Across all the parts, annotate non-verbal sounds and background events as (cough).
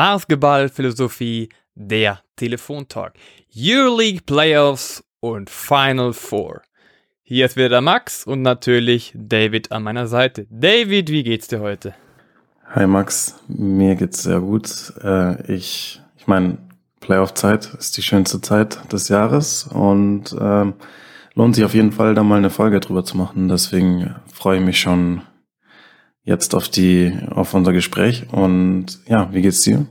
Basketballphilosophie, der Telefontalk. Euroleague Playoffs und Final Four. Hier ist wieder der Max und natürlich David an meiner Seite. David, wie geht's dir heute? Hi Max, mir geht's sehr gut. Äh, ich, ich meine, Playoff-Zeit ist die schönste Zeit des Jahres und ähm, lohnt sich auf jeden Fall, da mal eine Folge drüber zu machen. Deswegen freue ich mich schon jetzt auf die, auf unser Gespräch. Und ja, wie geht's dir?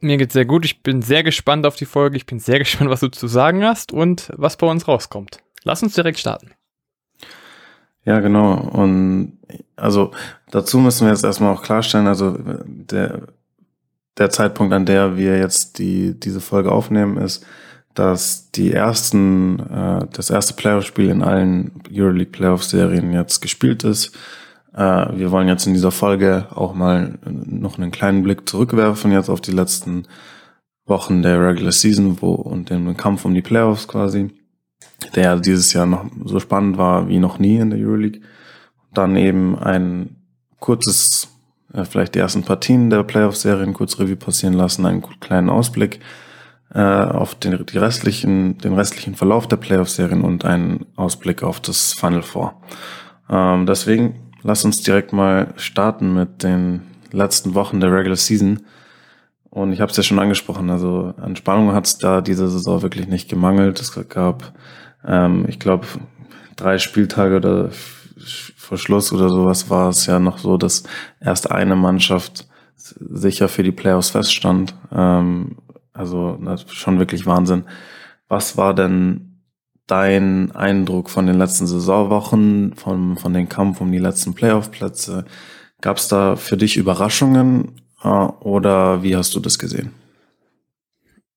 Mir geht's sehr gut. Ich bin sehr gespannt auf die Folge. Ich bin sehr (laughs) gespannt, was du zu sagen hast und was bei uns rauskommt. Lass uns direkt starten. Ja, genau. Und also dazu müssen wir jetzt erstmal auch klarstellen, also der, der Zeitpunkt, an der wir jetzt die, diese Folge aufnehmen, ist, dass die ersten, äh, das erste Playoff-Spiel in allen Euroleague Playoff-Serien jetzt gespielt ist. Äh, wir wollen jetzt in dieser Folge auch mal noch einen kleinen Blick zurückwerfen jetzt auf die letzten Wochen der Regular Season wo, und den Kampf um die Playoffs quasi, der dieses Jahr noch so spannend war wie noch nie in der Euroleague. Dann eben ein kurzes, vielleicht die ersten Partien der Playoff-Serien kurz Revue passieren lassen, einen kleinen Ausblick äh, auf den, die restlichen, den restlichen Verlauf der Playoff-Serien und einen Ausblick auf das Final Four. Ähm, deswegen Lass uns direkt mal starten mit den letzten Wochen der Regular Season. Und ich habe es ja schon angesprochen, also an Spannung hat es da diese Saison wirklich nicht gemangelt. Es gab, ähm, ich glaube, drei Spieltage oder vor Schluss oder sowas war es ja noch so, dass erst eine Mannschaft sicher für die Playoffs feststand. Ähm, also schon wirklich Wahnsinn. Was war denn dein Eindruck von den letzten Saisonwochen, von, von den Kampf um die letzten Playoff-Plätze? Gab es da für dich Überraschungen äh, oder wie hast du das gesehen?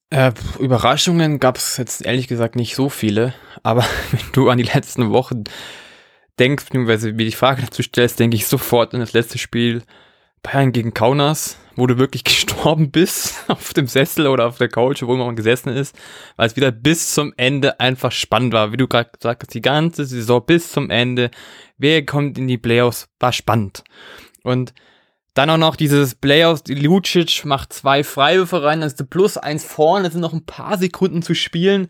Äh, Überraschungen gab es jetzt ehrlich gesagt nicht so viele, (laughs) aber wenn du an die letzten Wochen denkst, beziehungsweise wie die Frage dazu stellst, denke ich sofort an das letzte Spiel Bayern gegen Kaunas, wo du wirklich (laughs) gestorben bist auf dem Sessel oder auf der Couch, wo man gesessen ist, weil es wieder bis zum Ende einfach spannend war. Wie du gerade gesagt hast, die ganze Saison bis zum Ende. Wer kommt in die Playoffs? War spannend. Und dann auch noch dieses Playoffs, Lucic macht zwei Freiwürfe rein, dann ist der plus eins vorne, es sind noch ein paar Sekunden zu spielen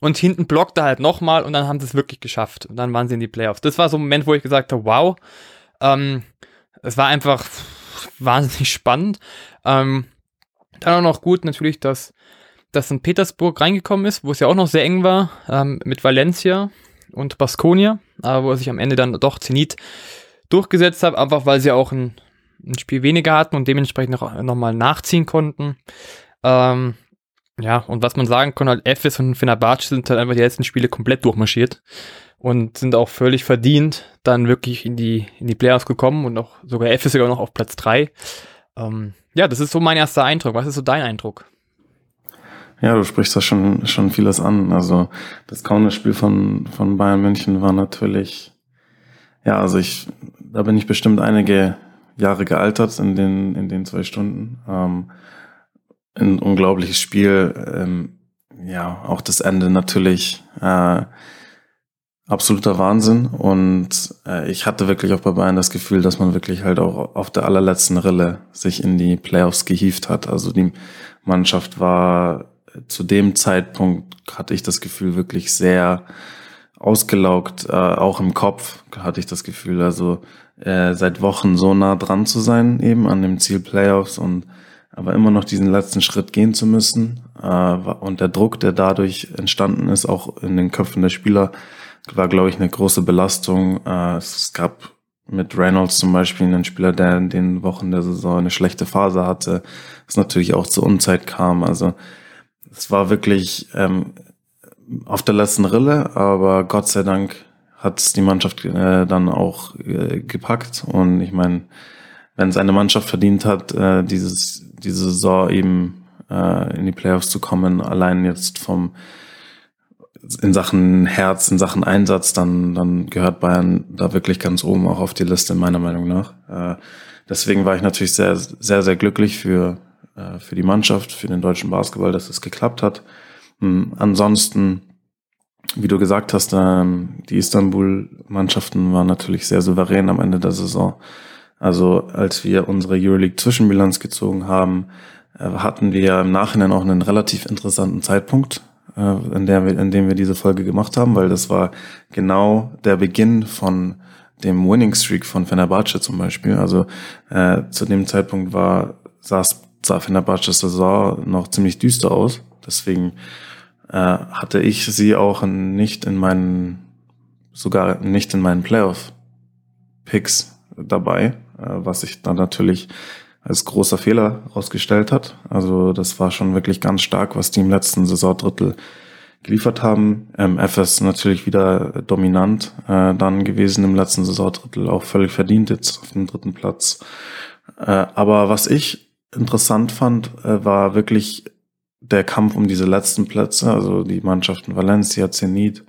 und hinten blockt er halt nochmal und dann haben sie es wirklich geschafft. Und dann waren sie in die Playoffs. Das war so ein Moment, wo ich gesagt habe, wow, ähm, es war einfach wahnsinnig spannend. Ähm, dann auch noch gut natürlich, dass, dass St. Petersburg reingekommen ist, wo es ja auch noch sehr eng war, ähm, mit Valencia und Baskonia, aber wo sich am Ende dann doch Zenit durchgesetzt hat, einfach weil sie auch ein, ein Spiel weniger hatten und dementsprechend noch, noch mal nachziehen konnten. Ähm, ja, und was man sagen kann, halt Efes und Fenerbahce sind halt einfach die letzten Spiele komplett durchmarschiert und sind auch völlig verdient dann wirklich in die, in die Playoffs gekommen und auch sogar F ist sogar noch auf Platz 3. Ähm, ja, das ist so mein erster Eindruck. Was ist so dein Eindruck? Ja, du sprichst da schon, schon vieles an. Also das Kaunas-Spiel von, von Bayern München war natürlich, ja, also ich, da bin ich bestimmt einige Jahre gealtert in den, in den zwei Stunden. Ähm, ein unglaubliches Spiel. Ähm, ja, auch das Ende natürlich. Äh, absoluter Wahnsinn. Und äh, ich hatte wirklich auch bei Bayern das Gefühl, dass man wirklich halt auch auf der allerletzten Rille sich in die Playoffs gehievt hat. Also die Mannschaft war zu dem Zeitpunkt, hatte ich das Gefühl, wirklich sehr ausgelaugt, äh, auch im Kopf hatte ich das Gefühl. Also äh, seit Wochen so nah dran zu sein, eben an dem Ziel Playoffs und aber immer noch diesen letzten Schritt gehen zu müssen. Äh, und der Druck, der dadurch entstanden ist, auch in den Köpfen der Spieler, war, glaube ich, eine große Belastung. Äh, es gab mit Reynolds zum Beispiel einen Spieler, der in den Wochen der Saison eine schlechte Phase hatte, es natürlich auch zur Unzeit kam. Also es war wirklich ähm, auf der letzten Rille, aber Gott sei Dank hat es die Mannschaft äh, dann auch äh, gepackt. Und ich meine, wenn es eine Mannschaft verdient hat, äh, dieses, diese Saison eben äh, in die Playoffs zu kommen, allein jetzt vom in Sachen Herz, in Sachen Einsatz, dann, dann gehört Bayern da wirklich ganz oben auch auf die Liste, meiner Meinung nach. Äh, deswegen war ich natürlich sehr, sehr, sehr glücklich für, äh, für die Mannschaft, für den deutschen Basketball, dass es geklappt hat. Ähm, ansonsten, wie du gesagt hast, ähm, die Istanbul-Mannschaften waren natürlich sehr souverän am Ende der Saison. Also als wir unsere Euroleague-Zwischenbilanz gezogen haben, äh, hatten wir im Nachhinein auch einen relativ interessanten Zeitpunkt, äh, in, der wir, in dem wir diese Folge gemacht haben, weil das war genau der Beginn von dem Winning Streak von Fenerbahce zum Beispiel. Also äh, zu dem Zeitpunkt war saß, sah Fenerbahce's Saison noch ziemlich düster aus. Deswegen äh, hatte ich sie auch nicht in meinen, sogar nicht in meinen Playoff-Picks dabei, äh, was sich dann natürlich als großer Fehler rausgestellt hat. Also das war schon wirklich ganz stark, was die im letzten Saisondrittel geliefert haben. Ähm, FS natürlich wieder dominant äh, dann gewesen im letzten Saisondrittel, auch völlig verdient jetzt auf dem dritten Platz. Äh, aber was ich interessant fand, äh, war wirklich der Kampf um diese letzten Plätze, also die Mannschaften Valencia, Zenit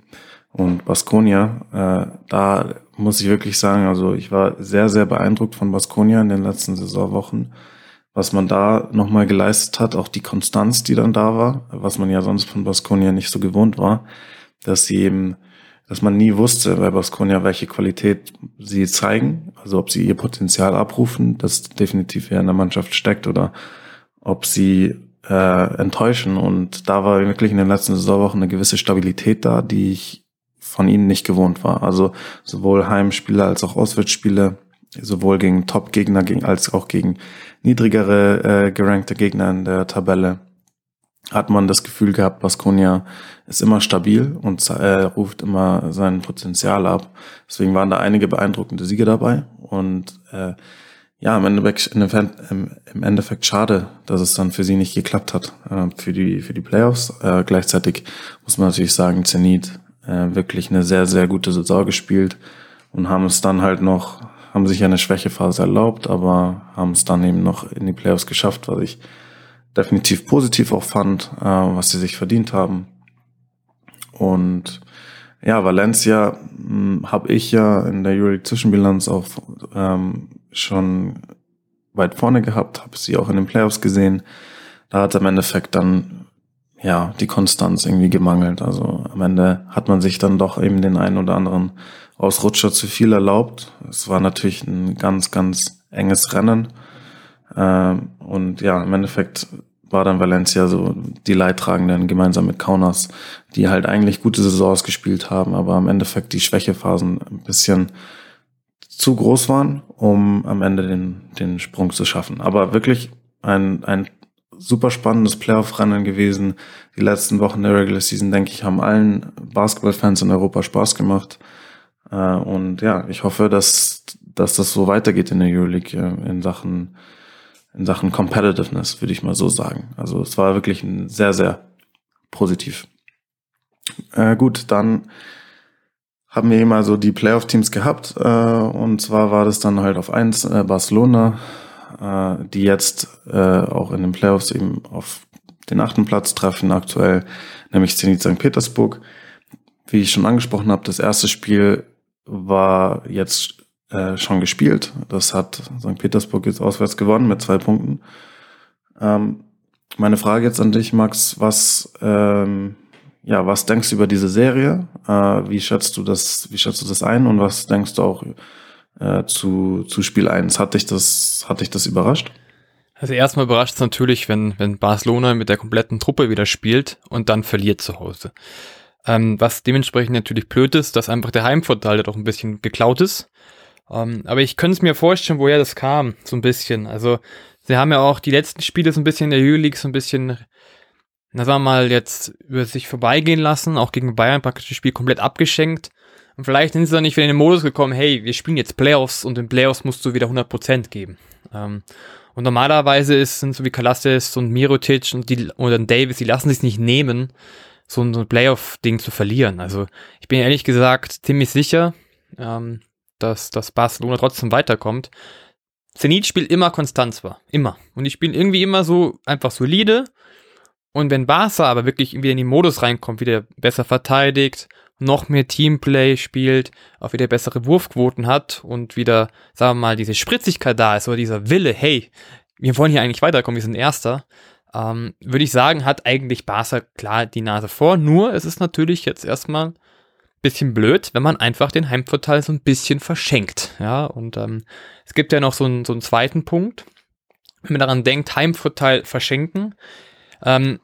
und Baskonia. Äh, da muss ich wirklich sagen, also ich war sehr, sehr beeindruckt von Baskonia in den letzten Saisonwochen was man da nochmal geleistet hat, auch die Konstanz, die dann da war, was man ja sonst von Baskonia nicht so gewohnt war, dass sie eben, dass man nie wusste bei Baskonia, welche Qualität sie zeigen, also ob sie ihr Potenzial abrufen, das definitiv ja in der Mannschaft steckt oder ob sie äh, enttäuschen. Und da war wirklich in den letzten Saisonwochen eine gewisse Stabilität da, die ich von ihnen nicht gewohnt war. Also sowohl Heimspiele als auch Auswärtsspiele, sowohl gegen Top-Gegner als auch gegen niedrigere äh, gerankte Gegner in der Tabelle hat man das Gefühl gehabt, Baskonia ist immer stabil und äh, ruft immer sein Potenzial ab. Deswegen waren da einige beeindruckende Siege dabei und äh, ja, im Endeffekt, im, Endeffekt schade, dass es dann für sie nicht geklappt hat äh, für die für die Playoffs. Äh, gleichzeitig muss man natürlich sagen, Zenit äh, wirklich eine sehr sehr gute Saison gespielt und haben es dann halt noch haben sich eine Schwächephase erlaubt, aber haben es dann eben noch in die Playoffs geschafft, was ich definitiv positiv auch fand, äh, was sie sich verdient haben. Und ja, Valencia hm, habe ich ja in der Euroleague Zwischenbilanz auch ähm, schon weit vorne gehabt, habe sie auch in den Playoffs gesehen. Da hat im Endeffekt dann ja die Konstanz irgendwie gemangelt. Also am Ende hat man sich dann doch eben den einen oder anderen Ausrutscher zu viel erlaubt. Es war natürlich ein ganz, ganz enges Rennen. Ähm, und ja, im Endeffekt war dann Valencia so die Leidtragenden gemeinsam mit Kaunas, die halt eigentlich gute Saisons gespielt haben, aber im Endeffekt die Schwächephasen ein bisschen zu groß waren, um am Ende den, den Sprung zu schaffen. Aber wirklich ein, ein super spannendes Playoff-Rennen gewesen. Die letzten Wochen der Regular Season, denke ich, haben allen Basketballfans in Europa Spaß gemacht. Äh, und ja, ich hoffe, dass, dass das so weitergeht in der Euroleague äh, in Sachen, in Sachen Competitiveness, würde ich mal so sagen. Also es war wirklich ein sehr, sehr positiv. Äh, gut, dann haben wir eben also die Playoff-Teams gehabt äh, und zwar war das dann halt auf eins äh, Barcelona, äh, die jetzt äh, auch in den Playoffs eben auf den achten Platz treffen aktuell, nämlich Zenit St. Petersburg. Wie ich schon angesprochen habe, das erste Spiel war jetzt äh, schon gespielt. Das hat St. Petersburg jetzt auswärts gewonnen mit zwei Punkten. Ähm, meine Frage jetzt an dich, Max, was, ähm, ja, was denkst du über diese Serie? Äh, wie schätzt du das, wie schätzt du das ein und was denkst du auch äh, zu, zu Spiel 1? Hat dich das, hat dich das überrascht? Also erstmal überrascht es natürlich, wenn, wenn Barcelona mit der kompletten Truppe wieder spielt und dann verliert zu Hause. Ähm, was dementsprechend natürlich blöd ist, dass einfach der Heimvorteil doch ein bisschen geklaut ist. Ähm, aber ich könnte es mir vorstellen, woher das kam, so ein bisschen. Also, sie haben ja auch die letzten Spiele so ein bisschen in der Euroleague so ein bisschen, na sagen wir mal, jetzt über sich vorbeigehen lassen, auch gegen Bayern praktisch das Spiel komplett abgeschenkt. Und vielleicht sind sie dann nicht wieder in den Modus gekommen, hey, wir spielen jetzt Playoffs und in Playoffs musst du wieder 100% geben. Ähm, und normalerweise ist, sind so wie Kalastes und Mirotic und die, oder Davis, die lassen sich nicht nehmen, so ein, so ein Playoff-Ding zu verlieren. Also ich bin ehrlich gesagt ziemlich sicher, ähm, dass, dass Barcelona trotzdem weiterkommt. Zenit spielt immer konstant zwar, immer. Und die spielen irgendwie immer so einfach solide. Und wenn Barca aber wirklich wieder in den Modus reinkommt, wieder besser verteidigt, noch mehr Teamplay spielt, auch wieder bessere Wurfquoten hat und wieder, sagen wir mal, diese Spritzigkeit da ist oder dieser Wille, hey, wir wollen hier eigentlich weiterkommen, wir sind Erster, ähm, würde ich sagen, hat eigentlich Barca klar die Nase vor. Nur es ist natürlich jetzt erstmal ein bisschen blöd, wenn man einfach den Heimvorteil so ein bisschen verschenkt. Ja, und ähm, es gibt ja noch so einen, so einen zweiten Punkt. wenn man daran denkt, Heimvorteil verschenken. Ähm,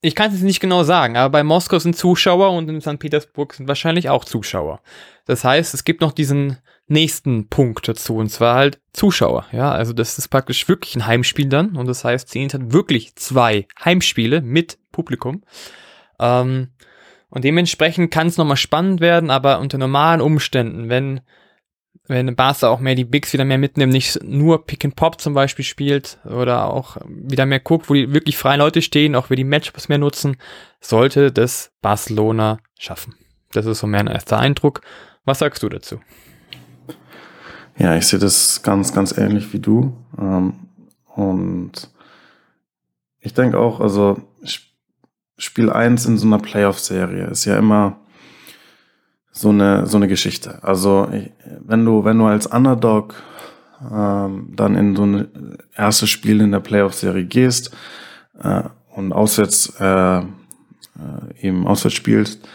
ich kann es jetzt nicht genau sagen, aber bei Moskau sind Zuschauer und in St. Petersburg sind wahrscheinlich auch Zuschauer. Das heißt, es gibt noch diesen nächsten Punkt dazu und zwar halt Zuschauer. Ja, also das ist praktisch wirklich ein Heimspiel dann und das heißt, Zenit hat wirklich zwei Heimspiele mit Publikum. Ähm, und dementsprechend kann es nochmal spannend werden, aber unter normalen Umständen, wenn wenn Barca auch mehr die Bigs wieder mehr mitnimmt, nicht nur Pick and Pop zum Beispiel spielt oder auch wieder mehr guckt, wo die wirklich freien Leute stehen, auch wir die Matchups mehr nutzen, sollte das Barcelona schaffen. Das ist so mein erster Eindruck. Was sagst du dazu? Ja, ich sehe das ganz, ganz ähnlich wie du. Ähm, und ich denke auch, also Spiel 1 in so einer Playoff-Serie ist ja immer so eine, so eine Geschichte. Also wenn du, wenn du als Underdog ähm, dann in so ein erstes Spiel in der Playoff-Serie gehst äh, und auswärts äh, äh, eben auswärts spielst,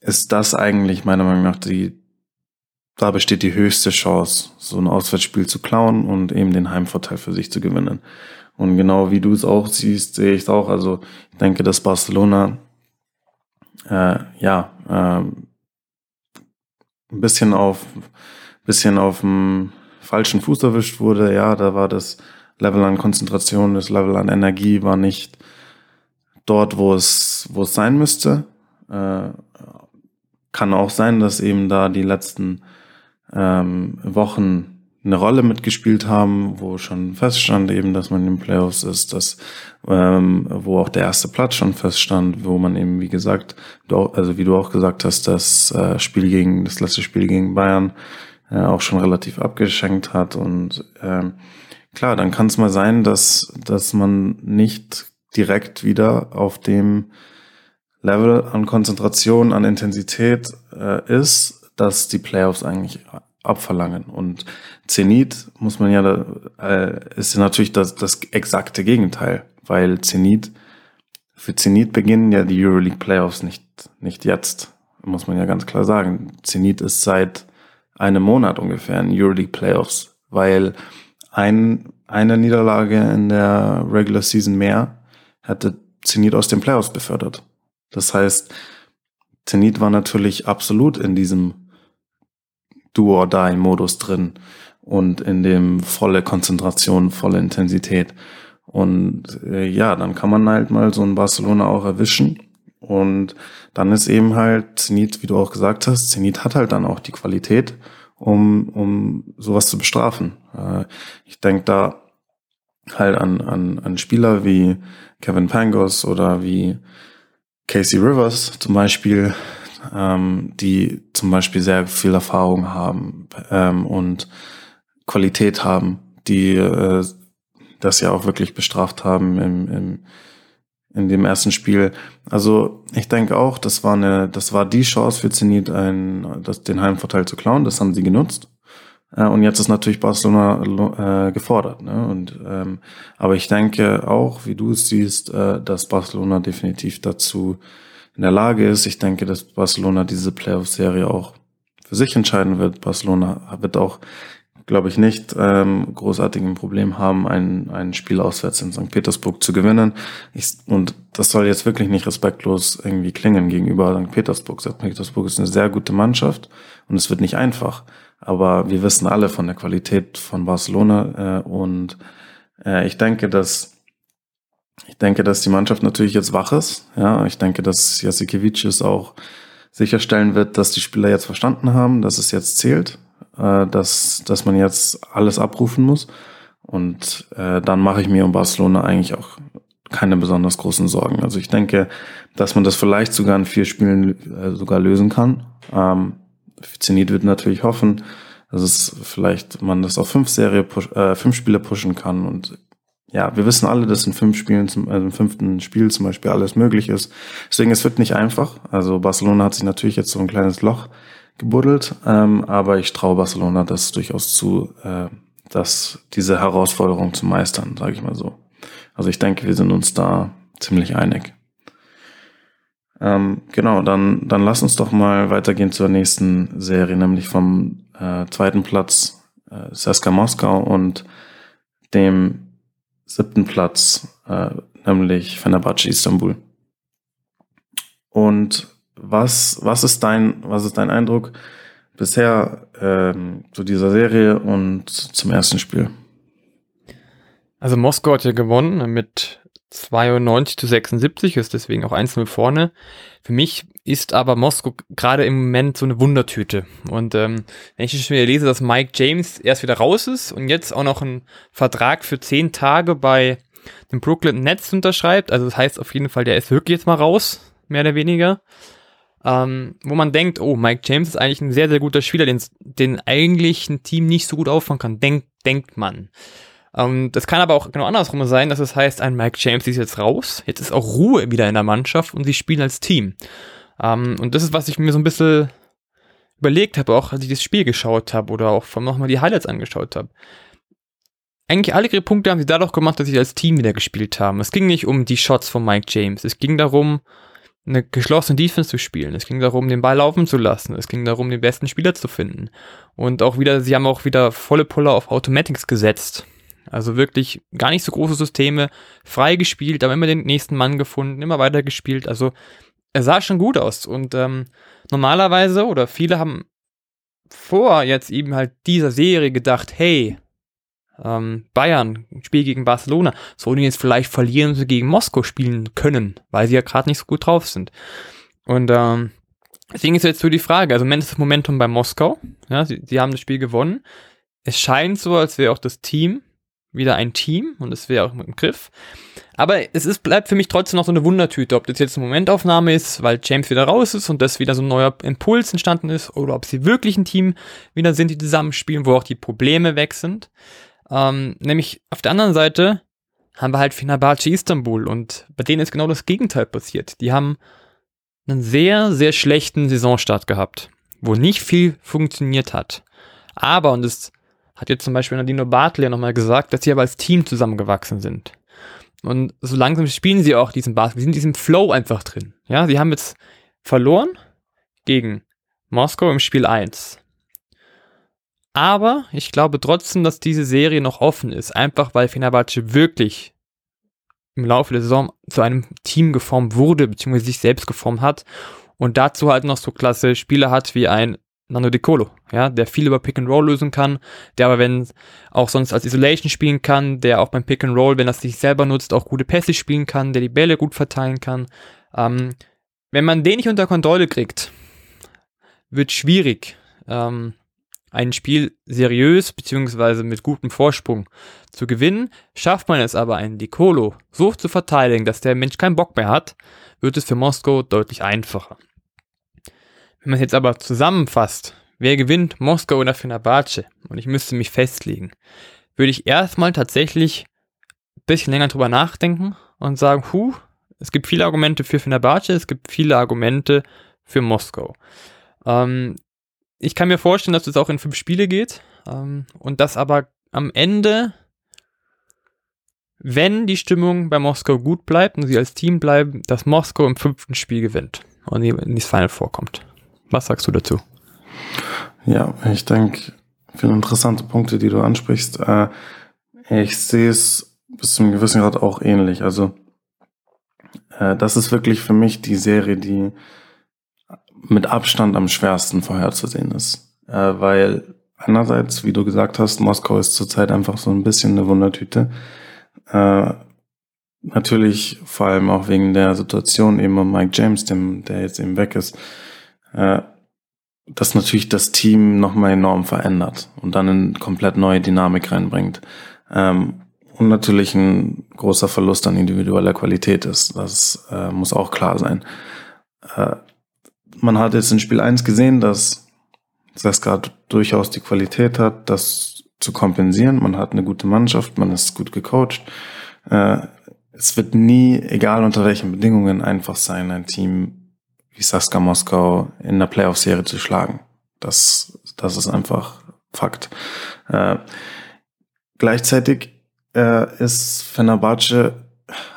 ist das eigentlich meiner Meinung nach die, da besteht die höchste Chance, so ein Auswärtsspiel zu klauen und eben den Heimvorteil für sich zu gewinnen. Und genau wie du es auch siehst, sehe ich es auch. Also ich denke, dass Barcelona äh, ja äh, ein bisschen auf, bisschen auf dem falschen Fuß erwischt wurde. Ja, da war das Level an Konzentration, das Level an Energie war nicht dort, wo es, wo es sein müsste. Äh, kann auch sein, dass eben da die letzten ähm, Wochen eine Rolle mitgespielt haben, wo schon feststand eben, dass man in den Playoffs ist, dass ähm, wo auch der erste Platz schon feststand, wo man eben wie gesagt, du, also wie du auch gesagt hast, das äh, Spiel gegen das letzte Spiel gegen Bayern äh, auch schon relativ abgeschenkt hat. Und ähm, klar, dann kann es mal sein, dass dass man nicht direkt wieder auf dem Level an Konzentration, an Intensität äh, ist, dass die Playoffs eigentlich abverlangen. Und Zenit muss man ja, äh, ist natürlich das, das exakte Gegenteil, weil Zenit, für Zenit beginnen ja die Euroleague Playoffs nicht, nicht jetzt, muss man ja ganz klar sagen. Zenit ist seit einem Monat ungefähr in Euroleague Playoffs, weil ein, eine Niederlage in der Regular Season mehr hätte Zenit aus den Playoffs befördert. Das heißt, Zenit war natürlich absolut in diesem Do-or-Die-Modus drin und in dem volle Konzentration, volle Intensität. Und äh, ja, dann kann man halt mal so ein Barcelona auch erwischen. Und dann ist eben halt Zenit, wie du auch gesagt hast, Zenit hat halt dann auch die Qualität, um, um sowas zu bestrafen. Äh, ich denke da halt an, an, an Spieler wie Kevin Pangos oder wie Casey Rivers zum Beispiel, ähm, die zum Beispiel sehr viel Erfahrung haben ähm, und Qualität haben, die äh, das ja auch wirklich bestraft haben im, im, in dem ersten Spiel. Also ich denke auch, das war eine, das war die Chance für Zenit, das, den Heimvorteil zu klauen. Das haben sie genutzt. Äh, und jetzt ist natürlich Barcelona äh, gefordert. Ne? Und, ähm, aber ich denke auch, wie du es siehst, äh, dass Barcelona definitiv dazu in der Lage ist. Ich denke, dass Barcelona diese Playoff-Serie auch für sich entscheiden wird. Barcelona wird auch, glaube ich, nicht ähm, großartigen Problem haben, ein, ein Spiel auswärts in St. Petersburg zu gewinnen. Ich, und das soll jetzt wirklich nicht respektlos irgendwie klingen gegenüber St. Petersburg. St. Petersburg ist eine sehr gute Mannschaft und es wird nicht einfach. Aber wir wissen alle von der Qualität von Barcelona äh, und äh, ich denke, dass ich denke, dass die Mannschaft natürlich jetzt wach ist. Ja, ich denke, dass Jasikevicius auch sicherstellen wird, dass die Spieler jetzt verstanden haben, dass es jetzt zählt, äh, dass, dass man jetzt alles abrufen muss. Und äh, dann mache ich mir um Barcelona eigentlich auch keine besonders großen Sorgen. Also ich denke, dass man das vielleicht sogar in vier Spielen äh, sogar lösen kann. Ähm, Zenit wird natürlich hoffen, dass es vielleicht man das auf fünf Serie, äh, fünf Spiele pushen kann und ja, wir wissen alle, dass in fünf Spielen, zum, also im fünften Spiel zum Beispiel alles möglich ist. Deswegen, es wird nicht einfach. Also Barcelona hat sich natürlich jetzt so ein kleines Loch gebuddelt, ähm, aber ich traue Barcelona das durchaus zu, äh, dass diese Herausforderung zu meistern, sage ich mal so. Also ich denke, wir sind uns da ziemlich einig. Ähm, genau, dann, dann lass uns doch mal weitergehen zur nächsten Serie, nämlich vom äh, zweiten Platz äh, Seska Moskau und dem siebten Platz, äh, nämlich Fenerbahce Istanbul. Und was, was, ist dein, was ist dein Eindruck bisher ähm, zu dieser Serie und zum ersten Spiel? Also Moskau hat ja gewonnen mit 92 zu 76, ist deswegen auch 1-0 vorne. Für mich ist aber Moskau gerade im Moment so eine Wundertüte. Und ähm, wenn ich schon wieder lese, dass Mike James erst wieder raus ist und jetzt auch noch einen Vertrag für 10 Tage bei den Brooklyn Nets unterschreibt, also das heißt auf jeden Fall, der ist wirklich jetzt mal raus, mehr oder weniger. Ähm, wo man denkt, oh, Mike James ist eigentlich ein sehr, sehr guter Spieler, den, den eigentlich ein Team nicht so gut auffangen kann, denk, denkt man. Ähm, das kann aber auch genau andersrum sein, dass es heißt, ein Mike James ist jetzt raus, jetzt ist auch Ruhe wieder in der Mannschaft und sie spielen als Team. Ähm, und das ist, was ich mir so ein bisschen überlegt habe, auch als ich das Spiel geschaut habe oder auch nochmal die Highlights angeschaut habe. Eigentlich alle ihre Punkte haben sie dadurch gemacht, dass sie als Team wieder gespielt haben. Es ging nicht um die Shots von Mike James. Es ging darum, eine geschlossene Defense zu spielen. Es ging darum, den Ball laufen zu lassen. Es ging darum, den besten Spieler zu finden. Und auch wieder, sie haben auch wieder volle Puller auf Automatics gesetzt. Also wirklich gar nicht so große Systeme, frei gespielt, aber immer den nächsten Mann gefunden, immer weiter gespielt. Also er sah schon gut aus. Und ähm, normalerweise, oder viele haben vor jetzt eben halt dieser Serie gedacht, hey, ähm, Bayern, Spiel gegen Barcelona, sollen jetzt vielleicht verlieren sie gegen Moskau spielen können, weil sie ja gerade nicht so gut drauf sind. Und ähm, deswegen ist jetzt so die Frage, also das Momentum bei Moskau, ja, sie, sie haben das Spiel gewonnen. Es scheint so, als wäre auch das Team wieder ein Team und es wäre auch im Griff. Aber es ist, bleibt für mich trotzdem noch so eine Wundertüte, ob das jetzt eine Momentaufnahme ist, weil James wieder raus ist und das wieder so ein neuer Impuls entstanden ist, oder ob sie wirklich ein Team wieder sind, die zusammenspielen, wo auch die Probleme weg sind. Ähm, nämlich auf der anderen Seite haben wir halt Fenerbahce Istanbul und bei denen ist genau das Gegenteil passiert. Die haben einen sehr, sehr schlechten Saisonstart gehabt, wo nicht viel funktioniert hat. Aber, und das hat jetzt zum Beispiel Nadine Bartel ja nochmal gesagt, dass sie aber als Team zusammengewachsen sind. Und so langsam spielen sie auch diesen Basketball, sie sind in diesem Flow einfach drin. Ja, sie haben jetzt verloren gegen Moskau im Spiel 1. Aber ich glaube trotzdem, dass diese Serie noch offen ist, einfach weil Fenerbahce wirklich im Laufe der Saison zu einem Team geformt wurde, beziehungsweise sich selbst geformt hat und dazu halt noch so klasse Spieler hat wie ein Nando De Colo, ja, der viel über Pick and Roll lösen kann, der aber wenn auch sonst als Isolation spielen kann, der auch beim Pick and Roll, wenn er sich selber nutzt, auch gute Pässe spielen kann, der die Bälle gut verteilen kann. Ähm, wenn man den nicht unter Kontrolle kriegt, wird schwierig. Ähm, ein Spiel seriös beziehungsweise mit gutem Vorsprung zu gewinnen. Schafft man es aber, einen Dicolo so zu verteidigen, dass der Mensch keinen Bock mehr hat, wird es für Moskau deutlich einfacher. Wenn man es jetzt aber zusammenfasst, wer gewinnt, Moskau oder Fenerbahce, und ich müsste mich festlegen, würde ich erstmal tatsächlich ein bisschen länger drüber nachdenken und sagen, hu, es gibt viele Argumente für Fenerbahce, es gibt viele Argumente für Moskau. Ähm, ich kann mir vorstellen, dass es auch in fünf Spiele geht ähm, und dass aber am Ende, wenn die Stimmung bei Moskau gut bleibt und sie als Team bleiben, dass Moskau im fünften Spiel gewinnt und in das Final vorkommt. Was sagst du dazu? Ja, ich denke, viele interessante Punkte, die du ansprichst. Äh, ich sehe es bis zum gewissen Grad auch ähnlich. Also äh, das ist wirklich für mich die Serie, die mit Abstand am schwersten vorherzusehen ist. Äh, weil einerseits, wie du gesagt hast, Moskau ist zurzeit einfach so ein bisschen eine Wundertüte. Natürlich vor allem auch wegen der Situation eben um Mike James, dem, der jetzt eben weg ist, äh, das natürlich das Team nochmal enorm verändert und dann eine komplett neue Dynamik reinbringt. Ähm, und natürlich ein großer Verlust an individueller Qualität ist. Das äh, muss auch klar sein. Äh, man hat jetzt in Spiel 1 gesehen, dass Seska durchaus die Qualität hat, das zu kompensieren. Man hat eine gute Mannschaft, man ist gut gecoacht. Äh, es wird nie, egal unter welchen Bedingungen, einfach sein, ein Team wie Saska Moskau in der Playoff-Serie zu schlagen. Das, das ist einfach Fakt. Äh, gleichzeitig äh, ist Fenerbahce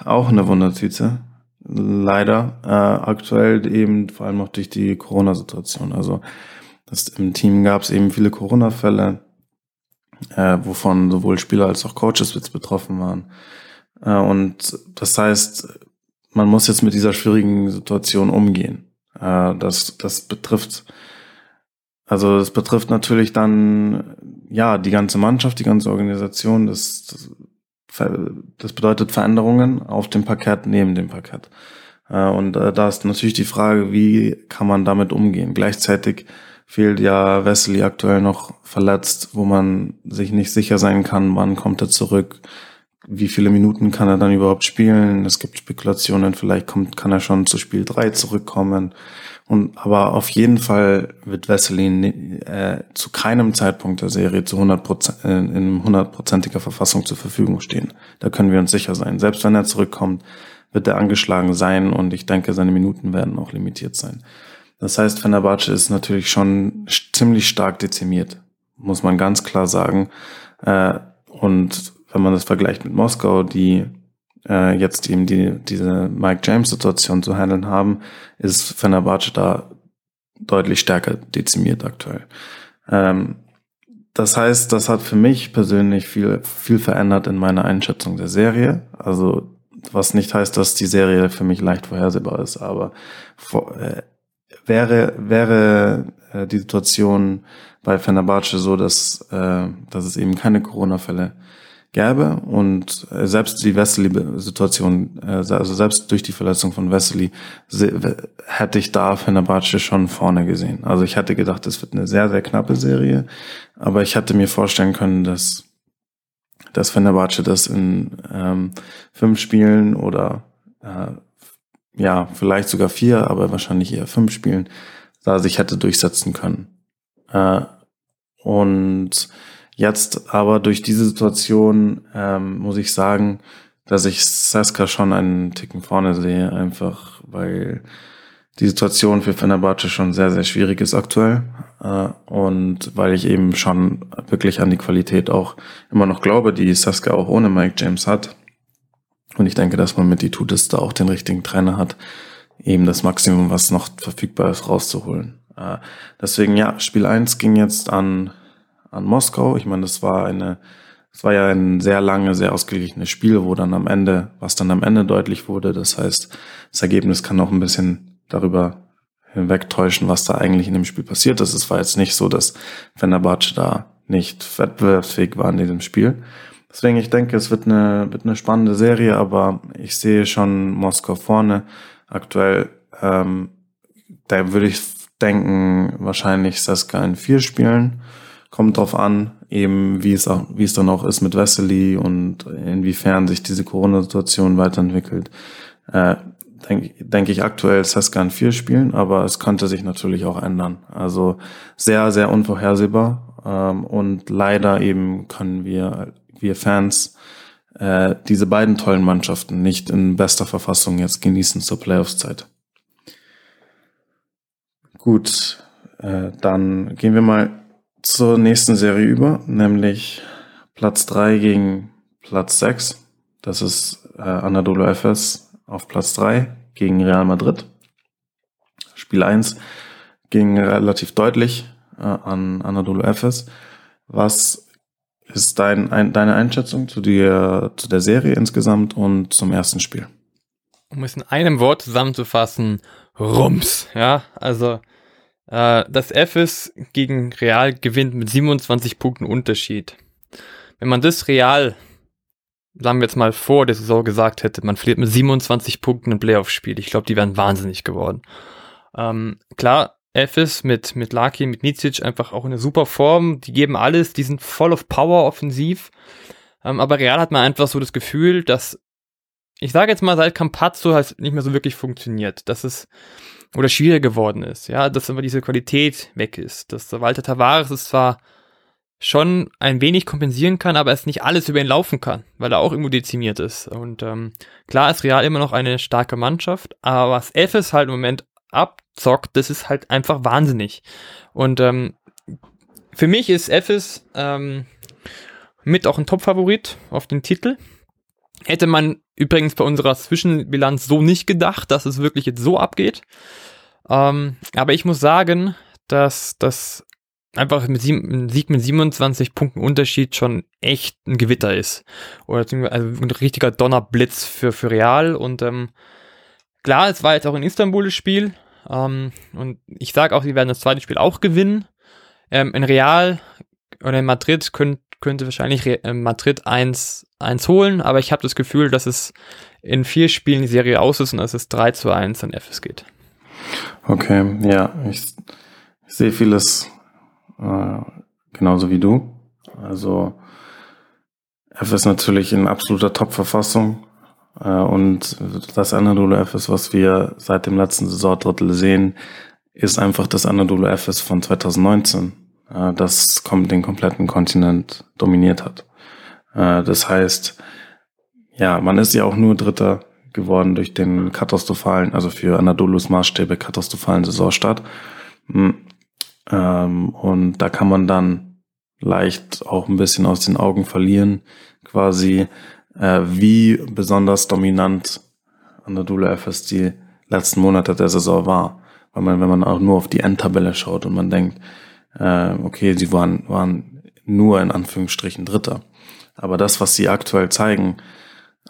auch eine Wundertüte leider äh, aktuell eben vor allem auch durch die Corona-Situation. Also das, im Team gab es eben viele Corona-Fälle. äh, wovon sowohl Spieler als auch Coaches betroffen waren. Äh, und das heißt, man muss jetzt mit dieser schwierigen Situation umgehen. Äh, das, das betrifft, also das betrifft natürlich dann, ja, die ganze Mannschaft, die ganze Organisation. Das, das, bedeutet Veränderungen auf dem Parkett, neben dem Parkett. Äh, und äh, da ist natürlich die Frage, wie kann man damit umgehen? Gleichzeitig fehlt ja Wesley aktuell noch verletzt, wo man sich nicht sicher sein kann, wann kommt er zurück, wie viele Minuten kann er dann überhaupt spielen. Es gibt Spekulationen, vielleicht kommt, kann er schon zu Spiel 3 zurückkommen. Und, aber auf jeden Fall wird Wesley äh, zu keinem Zeitpunkt der Serie zu 100 äh, in hundertprozentiger Verfassung zur Verfügung stehen. Da können wir uns sicher sein. Selbst wenn er zurückkommt, wird er angeschlagen sein und ich denke, seine Minuten werden auch limitiert sein. Das heißt, Fenerbahce ist natürlich schon ziemlich stark dezimiert, muss man ganz klar sagen. Äh, und wenn man das vergleicht mit Moskau, die äh, jetzt eben die, diese Mike James-Situation zu handeln haben, ist Fenerbahce da deutlich stärker dezimiert aktuell. Ähm, das heißt, das hat für mich persönlich viel, viel verändert in meiner Einschätzung der Serie. Also, was nicht heißt, dass die Serie für mich leicht vorhersehbar ist, aber vor, äh, wäre, wäre äh, die Situation bei Fenerbahce so, dass, äh, dass es eben keine Corona-Fälle gäbe und äh, selbst die Wesley-Situation, äh, also selbst durch die Verletzung von Wesley, hätte ich da Fenerbahce schon vorne gesehen. Also ich hatte gedacht, es wird eine sehr, sehr knappe Serie, aber ich hätte mir vorstellen können, dass dass Fenerbahce das in ähm, fünf Spielen oder äh, ja, vielleicht sogar vier, aber wahrscheinlich eher fünf Spielen, da sich hätte durchsetzen können. Äh, und jetzt aber durch diese Situation ähm, muss ich sagen, dass ich Saska schon einen Ticken vorne sehe, einfach weil die Situation für Fenerbahce schon sehr, sehr schwierig ist aktuell. Äh, und weil ich eben schon wirklich an die Qualität auch immer noch glaube, die Saska auch ohne Mike James hat. Und ich denke, dass man mit die Tutis da auch den richtigen Trainer hat, eben das Maximum, was noch verfügbar ist, rauszuholen. Äh, deswegen, ja, Spiel 1 ging jetzt an, an Moskau. Ich meine, das war eine, es war ja ein sehr lange, sehr ausgeglichenes Spiel, wo dann am Ende, was dann am Ende deutlich wurde. Das heißt, das Ergebnis kann auch ein bisschen darüber hinwegtäuschen, was da eigentlich in dem Spiel passiert ist. Es war jetzt nicht so, dass Fenerbahce da nicht wettbewerbsfähig war in diesem Spiel. Deswegen, ich denke, es wird eine, wird eine spannende Serie, aber ich sehe schon Moskau vorne. Aktuell, ähm, da würde ich denken, wahrscheinlich Saska in vier Spielen. Kommt drauf an, eben wie es auch, wie es dann auch ist mit Wesley und inwiefern sich diese Corona-Situation weiterentwickelt. Äh, denke denk ich aktuell Saska in vier Spielen, aber es könnte sich natürlich auch ändern. Also sehr, sehr unvorhersehbar. Ähm, und leider eben können wir wir Fans äh, diese beiden tollen Mannschaften nicht in bester Verfassung jetzt genießen zur Playoffs-Zeit. Gut, äh, dann gehen wir mal zur nächsten Serie über, nämlich Platz 3 gegen Platz 6. Das ist äh, Anadolu FS auf Platz 3 gegen Real Madrid. Spiel 1 ging relativ deutlich äh, an Anadolu FS. Was ist dein, ein, deine Einschätzung zu, dir, zu der Serie insgesamt und zum ersten Spiel? Um es in einem Wort zusammenzufassen, Rums. Ja, also das F ist gegen Real gewinnt mit 27 Punkten Unterschied. Wenn man das Real, sagen wir jetzt mal vor der Saison gesagt hätte, man verliert mit 27 Punkten ein Playoff-Spiel, ich glaube, die wären wahnsinnig geworden. Ähm, klar, Efes mit, mit Laki, mit Nicic einfach auch in einer super Form. Die geben alles, die sind voll of Power offensiv. Ähm, aber Real hat man einfach so das Gefühl, dass, ich sage jetzt mal, seit Campazzo halt nicht mehr so wirklich funktioniert. Dass es, oder schwieriger geworden ist. Ja, dass immer diese Qualität weg ist. Dass der Walter Tavares es zwar schon ein wenig kompensieren kann, aber es nicht alles über ihn laufen kann, weil er auch irgendwo dezimiert ist. Und ähm, klar ist Real immer noch eine starke Mannschaft, aber was Efes halt im Moment abzockt, das ist halt einfach wahnsinnig. Und ähm, für mich ist Ephes ähm, mit auch ein Top-Favorit auf den Titel. Hätte man übrigens bei unserer Zwischenbilanz so nicht gedacht, dass es wirklich jetzt so abgeht. Ähm, aber ich muss sagen, dass das einfach mit sieben, Sieg mit 27 Punkten Unterschied schon echt ein Gewitter ist. Oder also ein richtiger Donnerblitz für, für Real. Und ähm, klar, es war jetzt auch in Istanbul das Spiel. Ähm, und ich sage auch, sie werden das zweite Spiel auch gewinnen. Ähm, in Real oder in Madrid könnt, könnte wahrscheinlich äh, Madrid 1, 1 holen, aber ich habe das Gefühl, dass es in vier Spielen die Serie aus ist und dass es 3 zu 1 an FS geht. Okay, ja, ich, ich sehe vieles äh, genauso wie du. Also F ist natürlich in absoluter Top-Verfassung. Äh, und das Anadolu FS, was wir seit dem letzten Saisondrittel sehen, ist einfach das Anadolu FS von 2019, äh, das den kompletten Kontinent dominiert hat. Äh, das heißt, ja, man ist ja auch nur Dritter geworden durch den katastrophalen, also für Anadolus Maßstäbe katastrophalen Saisonstart. Hm. Ähm, und da kann man dann leicht auch ein bisschen aus den Augen verlieren, quasi, äh, wie besonders dominant Anadolu FS die letzten Monate der Saison war. Weil man, wenn man auch nur auf die Endtabelle schaut und man denkt, äh, okay, sie waren, waren nur in Anführungsstrichen Dritter. Aber das, was sie aktuell zeigen,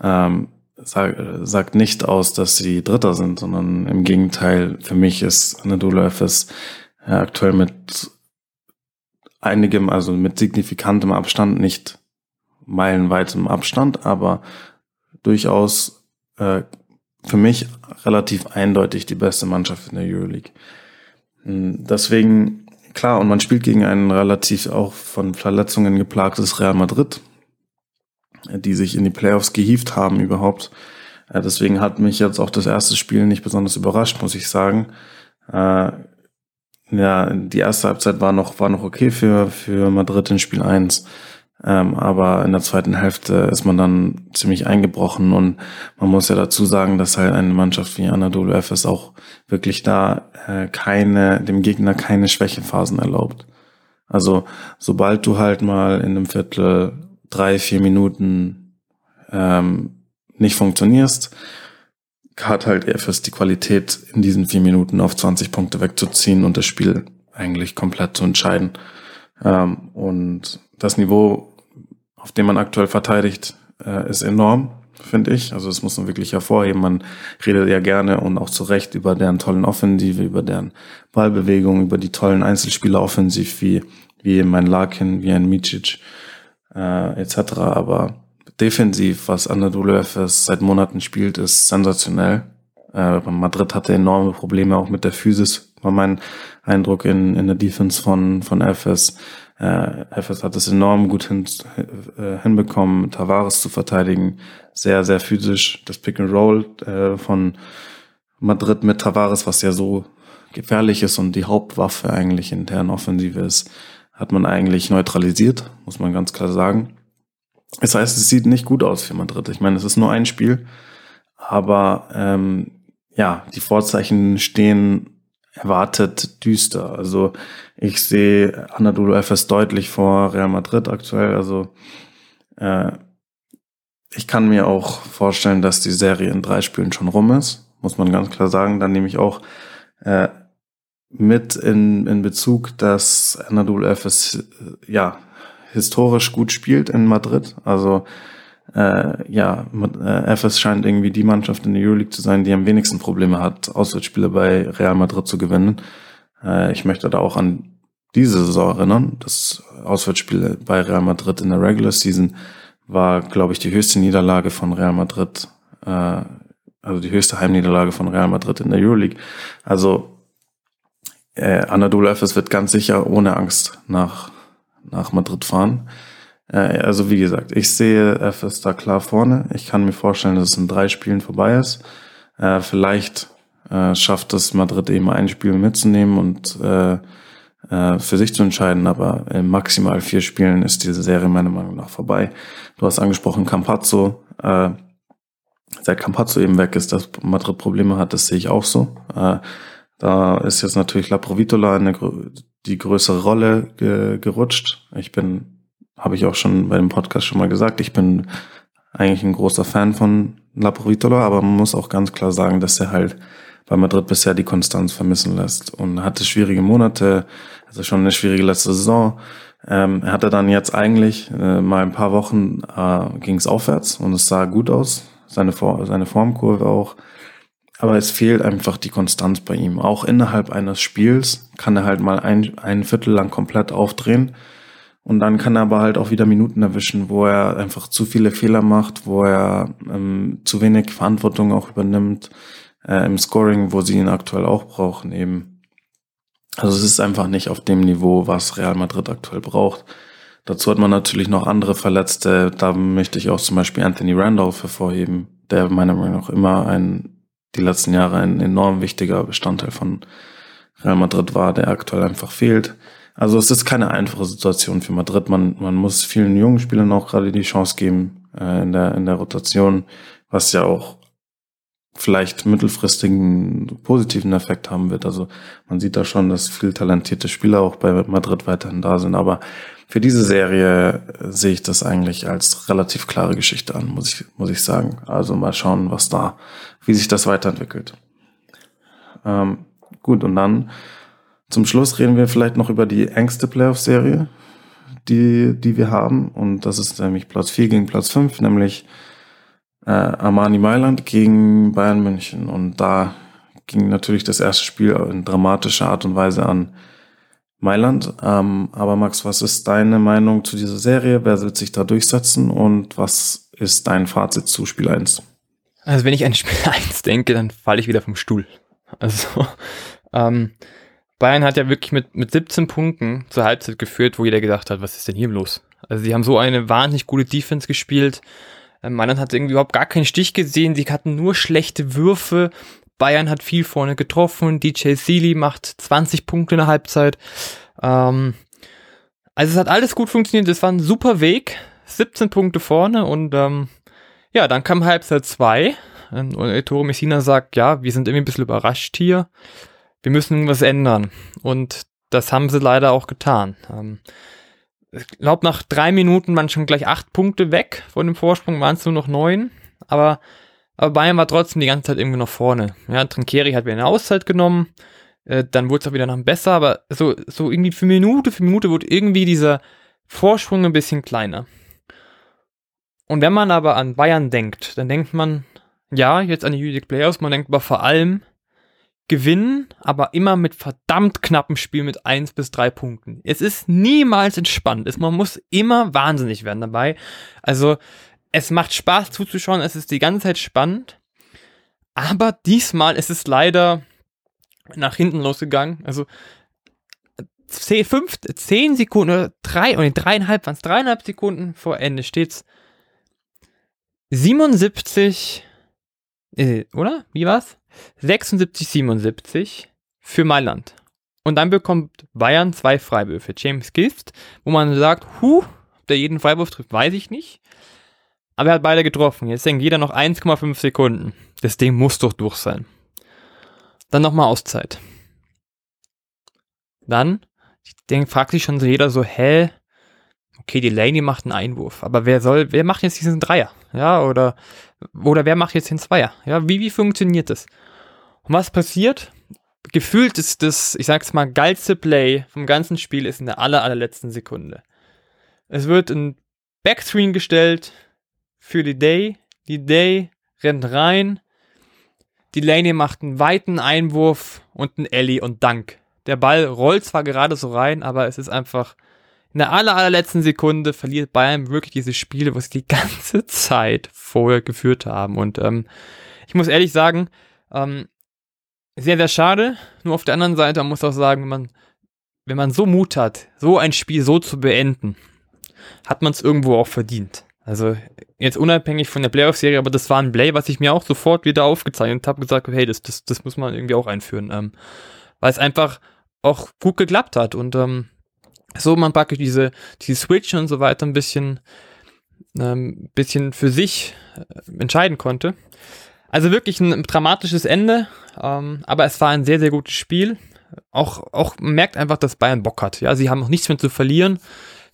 ähm, sag, sagt nicht aus, dass sie Dritter sind, sondern im Gegenteil, für mich ist Anadolu FS äh, aktuell mit einigem, also mit signifikantem Abstand, nicht meilenweitem Abstand, aber durchaus äh, für mich relativ eindeutig die beste Mannschaft in der Euroleague. Hm, deswegen, klar, und man spielt gegen ein relativ auch von Verletzungen geplagtes Real Madrid, die sich in die Playoffs gehievt haben überhaupt. Äh, deswegen hat mich jetzt auch das erste Spiel nicht besonders überrascht, muss ich sagen. Äh, ja, die erste Halbzeit war noch, war noch okay für, für Madrid in Spiel 1. Ähm, aber in der zweiten Hälfte ist man dann ziemlich eingebrochen und man muss ja dazu sagen, dass halt eine Mannschaft wie Anadolu FS auch wirklich da äh, keine, dem Gegner keine Schwächephasen erlaubt. Also sobald du halt mal in einem Viertel drei, vier Minuten ähm, nicht funktionierst, hat halt EFS die Qualität, in diesen vier Minuten auf 20 Punkte wegzuziehen und das Spiel eigentlich komplett zu entscheiden. Ähm, und das Niveau, auf dem man aktuell verteidigt, äh, ist enorm, finde ich. Also das muss man wirklich hervorheben. Man redet ja gerne und auch zu Recht über deren tollen Offensive, über deren Ballbewegung, über die tollen Einzelspieler offensiv wie, wie mein Larkin, wie ein Micic äh, etc. Aber defensiv, was Anadolu Efes seit Monaten spielt, ist sensationell. Äh, Madrid hatte enorme Probleme auch mit der Physis, war mein Eindruck in, in der Defense von, von Efes. Äh, Efes hat es enorm gut hin, äh, hinbekommen, Tavares zu verteidigen. Sehr, sehr physisch. Das Pick and Roll äh, von Madrid mit Tavares, was ja so gefährlich ist und die Hauptwaffe eigentlich in deren Offensive ist, hat man eigentlich neutralisiert, muss man ganz klar sagen. Das heißt, es sieht nicht gut aus für Madrid. Ich meine, es ist nur ein Spiel, aber ähm, ja, die Vorzeichen stehen erwartet düster. Also ich sehe Anadolu FS deutlich vor Real Madrid aktuell. Also äh, ich kann mir auch vorstellen, dass die Serie in drei Spielen schon rum ist, muss man ganz klar sagen. Dann nehme ich auch äh, mit in, in Bezug, dass Anadolu FS äh, ja historisch gut spielt in Madrid. Also äh, ja, äh, FS scheint irgendwie die Mannschaft in der Euroleague zu sein, die am wenigsten Probleme hat, Auswärtsspiele bei Real Madrid zu gewinnen. Äh, ich möchte da auch an diese Saison erinnern. Das Auswärtsspiel bei Real Madrid in der Regular Season war, glaube ich, die höchste Niederlage von Real Madrid, äh, also die höchste Heimniederlage von Real Madrid in der Euroleague. Also äh, Anadolu FS wird ganz sicher ohne Angst nach nach Madrid fahren. Äh, also wie gesagt, ich sehe FS da klar vorne. Ich kann mir vorstellen, dass es in drei Spielen vorbei ist. Äh, vielleicht äh, schafft es Madrid eben ein Spiel mitzunehmen und für sich zu entscheiden, aber in maximal vier Spielen ist diese Serie meiner Meinung nach vorbei. Du hast angesprochen Campazzo. Seit Campazzo eben weg ist, dass Madrid Probleme hat, das sehe ich auch so. Da ist jetzt natürlich La Provitola eine die größere Rolle ge gerutscht. Ich bin, habe ich auch schon bei dem Podcast schon mal gesagt, ich bin eigentlich ein großer Fan von Laprovitola, aber man muss auch ganz klar sagen, dass er halt bei Madrid bisher die Konstanz vermissen lässt und hatte schwierige Monate, Also schon eine schwierige letzte Saison. Ähm, er hatte dann jetzt eigentlich äh, mal ein paar Wochen äh, ging es aufwärts und es sah gut aus. Seine, For seine Formkurve auch. Aber es fehlt einfach die Konstanz bei ihm. Auch innerhalb eines Spiels kann er halt mal ein, ein Viertel lang komplett aufdrehen. Und dann kann er aber halt auch wieder Minuten erwischen, wo er einfach zu viele Fehler macht, wo er ähm, zu wenig Verantwortung auch übernimmt äh, im Scoring, wo sie ihn aktuell auch brauchen eben. Also es ist einfach nicht auf dem Niveau, was Real Madrid aktuell braucht. Dazu hat man natürlich noch andere Verletzte. Da möchte ich auch zum Beispiel Anthony Randolph hervorheben, der meiner Meinung nach immer ein die letzten Jahre ein enorm wichtiger Bestandteil von Real Madrid war, der aktuell einfach fehlt. Also es ist keine einfache Situation für Madrid. Man, man muss vielen jungen Spielern auch gerade die Chance geben äh, in, der, in der Rotation, was ja auch vielleicht mittelfristigen positiven Effekt haben wird. Also man sieht da schon, dass viel talentierte Spieler auch bei Madrid weiterhin da sind. Aber für diese Serie sehe ich das eigentlich als relativ klare Geschichte an, muss ich, muss ich sagen. Also mal schauen, was da, wie sich das weiterentwickelt. Ähm, gut, und dann zum Schluss reden wir vielleicht noch über die engste Playoff-Serie, die, die wir haben. Und das ist nämlich Platz 4 gegen Platz 5, nämlich äh, Armani Mailand gegen Bayern München. Und da ging natürlich das erste Spiel in dramatischer Art und Weise an Mailand. Ähm, aber Max, was ist deine Meinung zu dieser Serie? Wer wird sich da durchsetzen und was ist dein Fazit zu Spiel 1? Also wenn ich an Spiel 1 denke, dann falle ich wieder vom Stuhl. Also (laughs) ähm, Bayern hat ja wirklich mit, mit 17 Punkten zur Halbzeit geführt, wo jeder gedacht hat, was ist denn hier los? Also sie haben so eine wahnsinnig gute Defense gespielt. Ähm, Mailand hat irgendwie überhaupt gar keinen Stich gesehen. Sie hatten nur schlechte Würfe. Bayern hat viel vorne getroffen. DJ Sealy macht 20 Punkte in der Halbzeit. Ähm, also es hat alles gut funktioniert. Es war ein super Weg. 17 Punkte vorne und ähm, ja, dann kam Halbzeit 2. Und Ettore Messina sagt, ja, wir sind irgendwie ein bisschen überrascht hier. Wir müssen irgendwas ändern. Und das haben sie leider auch getan. Ähm, ich glaube, nach drei Minuten waren schon gleich acht Punkte weg von dem Vorsprung, waren es nur noch neun. Aber aber Bayern war trotzdem die ganze Zeit irgendwie noch vorne. Ja, Trinkieri hat wieder eine Auszeit genommen. Äh, dann wurde es auch wieder noch besser, aber so, so irgendwie für Minute für Minute wurde irgendwie dieser Vorsprung ein bisschen kleiner. Und wenn man aber an Bayern denkt, dann denkt man, ja, jetzt an die Judith Playoffs, man denkt aber vor allem gewinnen, aber immer mit verdammt knappen Spiel mit eins bis drei Punkten. Es ist niemals entspannt. Man muss immer wahnsinnig werden dabei. Also es macht Spaß zuzuschauen, es ist die ganze Zeit spannend. Aber diesmal ist es leider nach hinten losgegangen. Also 10, 5, 10 Sekunden oder 3 oder dreieinhalb, waren es dreieinhalb Sekunden vor Ende steht's 77, äh, oder? Wie war's? 76, 77 für Mailand. Und dann bekommt Bayern zwei Freiwürfe. James Gift, wo man sagt, huh, ob der jeden Freiwurf trifft, weiß ich nicht. Aber er hat beide getroffen. Jetzt denkt jeder noch 1,5 Sekunden. Das Ding muss doch durch sein. Dann nochmal Auszeit. Dann, denke, fragt sich schon so jeder so, hä? Okay, die Laney macht einen Einwurf, aber wer soll, wer macht jetzt diesen Dreier? Ja, oder, oder wer macht jetzt den Zweier? Ja, wie, wie funktioniert das? Und was passiert? Gefühlt ist das, ich sag's mal, geilste Play vom ganzen Spiel ist in der aller, allerletzten Sekunde. Es wird ein Backscreen gestellt, für die Day. Die Day rennt rein. Die Delaney macht einen weiten Einwurf und einen Ellie und Dank. Der Ball rollt zwar gerade so rein, aber es ist einfach in der aller, allerletzten Sekunde verliert Bayern wirklich diese Spiele, was sie die (laughs) ganze Zeit vorher geführt haben. Und ähm, ich muss ehrlich sagen, ähm, sehr, sehr schade. Nur auf der anderen Seite, man muss auch sagen, wenn man, wenn man so Mut hat, so ein Spiel so zu beenden, hat man es irgendwo auch verdient. Also jetzt unabhängig von der Playoff-Serie, aber das war ein Play, was ich mir auch sofort wieder aufgezeichnet habe, gesagt, hey, das, das, das muss man irgendwie auch einführen, ähm, weil es einfach auch gut geklappt hat und ähm, so man praktisch diese, diese Switch und so weiter ein bisschen, ähm, bisschen für sich äh, entscheiden konnte. Also wirklich ein dramatisches Ende, ähm, aber es war ein sehr, sehr gutes Spiel. Auch, auch merkt einfach, dass Bayern Bock hat. Ja, sie haben noch nichts mehr zu verlieren.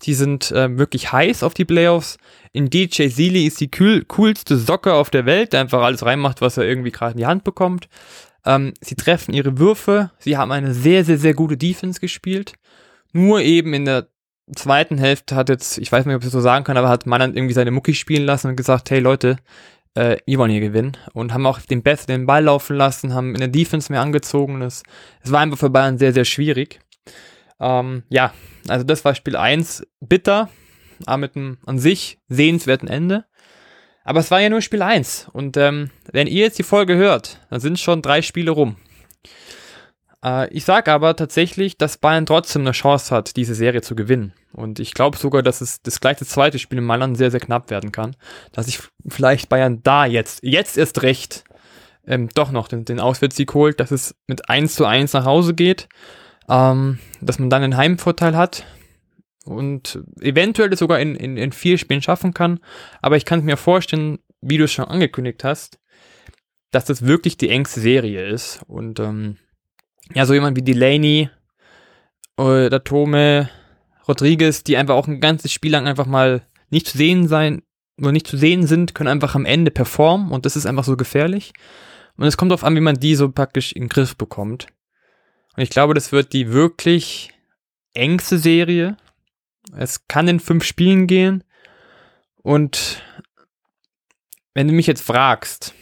Die sind äh, wirklich heiß auf die Playoffs. In DJ Sealy ist die cool, coolste Socke auf der Welt, der einfach alles reinmacht, was er irgendwie gerade in die Hand bekommt. Ähm, sie treffen ihre Würfe. Sie haben eine sehr, sehr, sehr gute Defense gespielt. Nur eben in der zweiten Hälfte hat jetzt, ich weiß nicht, ob ich das so sagen kann, aber hat Mailand irgendwie seine Mucki spielen lassen und gesagt, hey Leute, äh, wollen hier gewinnen. Und haben auch den Best den Ball laufen lassen, haben in der Defense mehr angezogen. Es, es war einfach für Bayern sehr, sehr schwierig. Ähm, ja, also das war Spiel 1. Bitter, aber mit einem an sich sehenswerten Ende. Aber es war ja nur Spiel 1. Und ähm, wenn ihr jetzt die Folge hört, dann sind schon drei Spiele rum. Äh, ich sage aber tatsächlich, dass Bayern trotzdem eine Chance hat, diese Serie zu gewinnen. Und ich glaube sogar, dass es das gleiche zweite Spiel in Mailand sehr, sehr knapp werden kann. Dass ich vielleicht Bayern da jetzt, jetzt erst recht, ähm, doch noch den, den Auswärtssieg holt, dass es mit 1 zu 1 nach Hause geht, ähm, dass man dann einen Heimvorteil hat und eventuell das sogar in, in, in vier Spielen schaffen kann. Aber ich kann mir vorstellen, wie du es schon angekündigt hast, dass das wirklich die engste Serie ist. Und ähm, ja, so jemand wie Delaney oder Tome Rodriguez, die einfach auch ein ganzes Spiel lang einfach mal nicht zu sehen sein oder nicht zu sehen sind, können einfach am Ende performen und das ist einfach so gefährlich. Und es kommt darauf an, wie man die so praktisch in den Griff bekommt. Und ich glaube, das wird die wirklich engste Serie. Es kann in fünf Spielen gehen. Und wenn du mich jetzt fragst,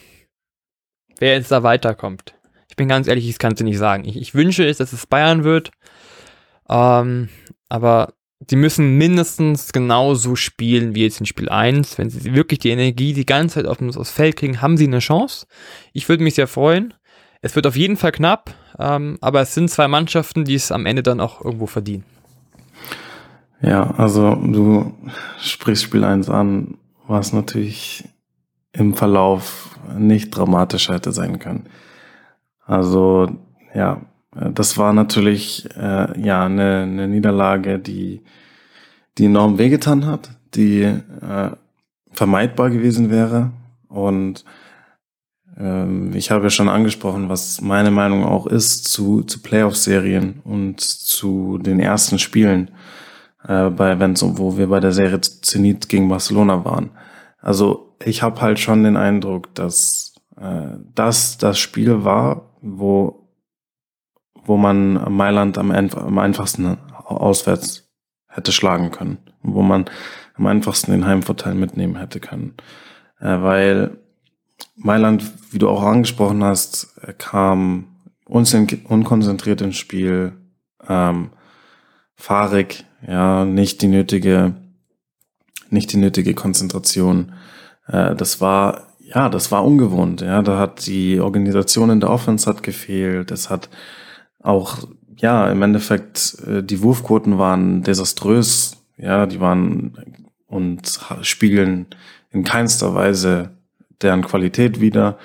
wer jetzt da weiterkommt, bin ganz ehrlich, ich kann es dir nicht sagen. Ich, ich, wünsche es, dass es Bayern wird. Ähm, aber die müssen mindestens genauso spielen wie jetzt in Spiel 1. Wenn sie wirklich die Energie die ganze Zeit auf das Feld kriegen, haben sie eine Chance. Ich würde mich sehr freuen. Es wird auf jeden Fall knapp, ähm, aber es sind zwei Mannschaften, die es am Ende dann auch irgendwo verdienen. Ja, also du sprichst Spiel 1 an, was natürlich im Verlauf nicht dramatischer hätte sein können. Also ja, das war natürlich äh, ja eine, eine Niederlage, die die enorm wehgetan hat, die äh, vermeidbar gewesen wäre. Und ähm, ich habe ja schon angesprochen, was meine Meinung auch ist zu, zu Playoff-Serien und zu den ersten Spielen äh, bei Events, wo wir bei der Serie Zenit gegen Barcelona waren. Also ich habe halt schon den Eindruck, dass äh, das das Spiel war, wo, wo man Mailand am, am einfachsten auswärts hätte schlagen können, wo man am einfachsten den Heimvorteil mitnehmen hätte können. Äh, weil Mailand, wie du auch angesprochen hast, kam unkonzentriert ins Spiel, ähm, fahrig, ja, nicht die nötige, nicht die nötige Konzentration. Äh, das war ja, das war ungewohnt. Ja, da hat die Organisation in der Offense hat gefehlt. Es hat auch, ja, im Endeffekt, äh, die Wurfquoten waren desaströs. Ja, die waren und spiegeln in keinster Weise deren Qualität wieder.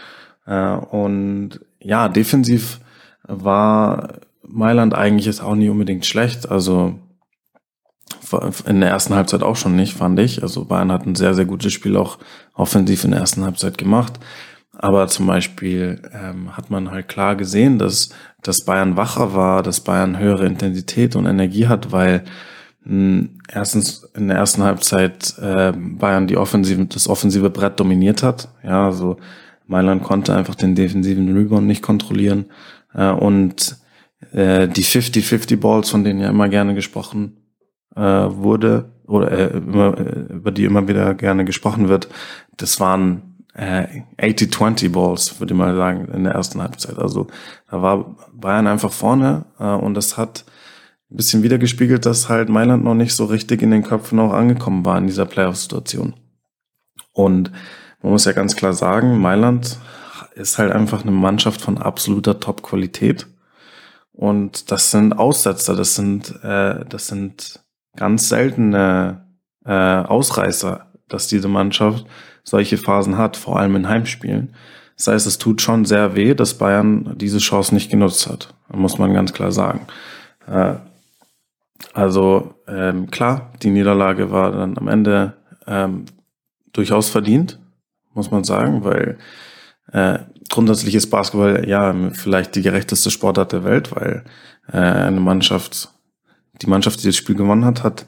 Äh, und ja, defensiv war Mailand eigentlich jetzt auch nicht unbedingt schlecht. Also in der ersten Halbzeit auch schon nicht, fand ich. Also Bayern hat ein sehr, sehr gutes Spiel auch offensiv in der ersten Halbzeit gemacht. Aber zum Beispiel ähm, hat man halt klar gesehen, dass, dass Bayern wacher war, dass Bayern höhere Intensität und Energie hat, weil mh, hm, erstens in der ersten Halbzeit äh, Bayern die offensive, das offensive Brett dominiert hat. Ja, also Mailand konnte einfach den defensiven Rebound nicht kontrollieren. Äh, und äh, die 50-50 Balls, von denen ja immer gerne gesprochen äh, wurde oder äh, immer, äh, über die immer wieder gerne gesprochen wird, das waren äh, 80-20 Balls, würde ich mal sagen, in der ersten Halbzeit. Also da war Bayern einfach vorne äh, und das hat ein bisschen wiedergespiegelt, dass halt Mailand noch nicht so richtig in den Köpfen auch angekommen war in dieser Playoff-Situation. Und man muss ja ganz klar sagen, Mailand ist halt einfach eine Mannschaft von absoluter Top-Qualität. Und das sind Aussetzer, das sind, äh, das sind ganz seltene äh, Ausreißer, dass diese Mannschaft solche Phasen hat, vor allem in Heimspielen. Das heißt, es tut schon sehr weh, dass Bayern diese Chance nicht genutzt hat, muss man ganz klar sagen. Äh, also ähm, klar, die Niederlage war dann am Ende ähm, durchaus verdient, muss man sagen, weil äh, grundsätzlich ist Basketball ja vielleicht die gerechteste Sportart der Welt, weil äh, eine Mannschaft die Mannschaft, die das Spiel gewonnen hat, hat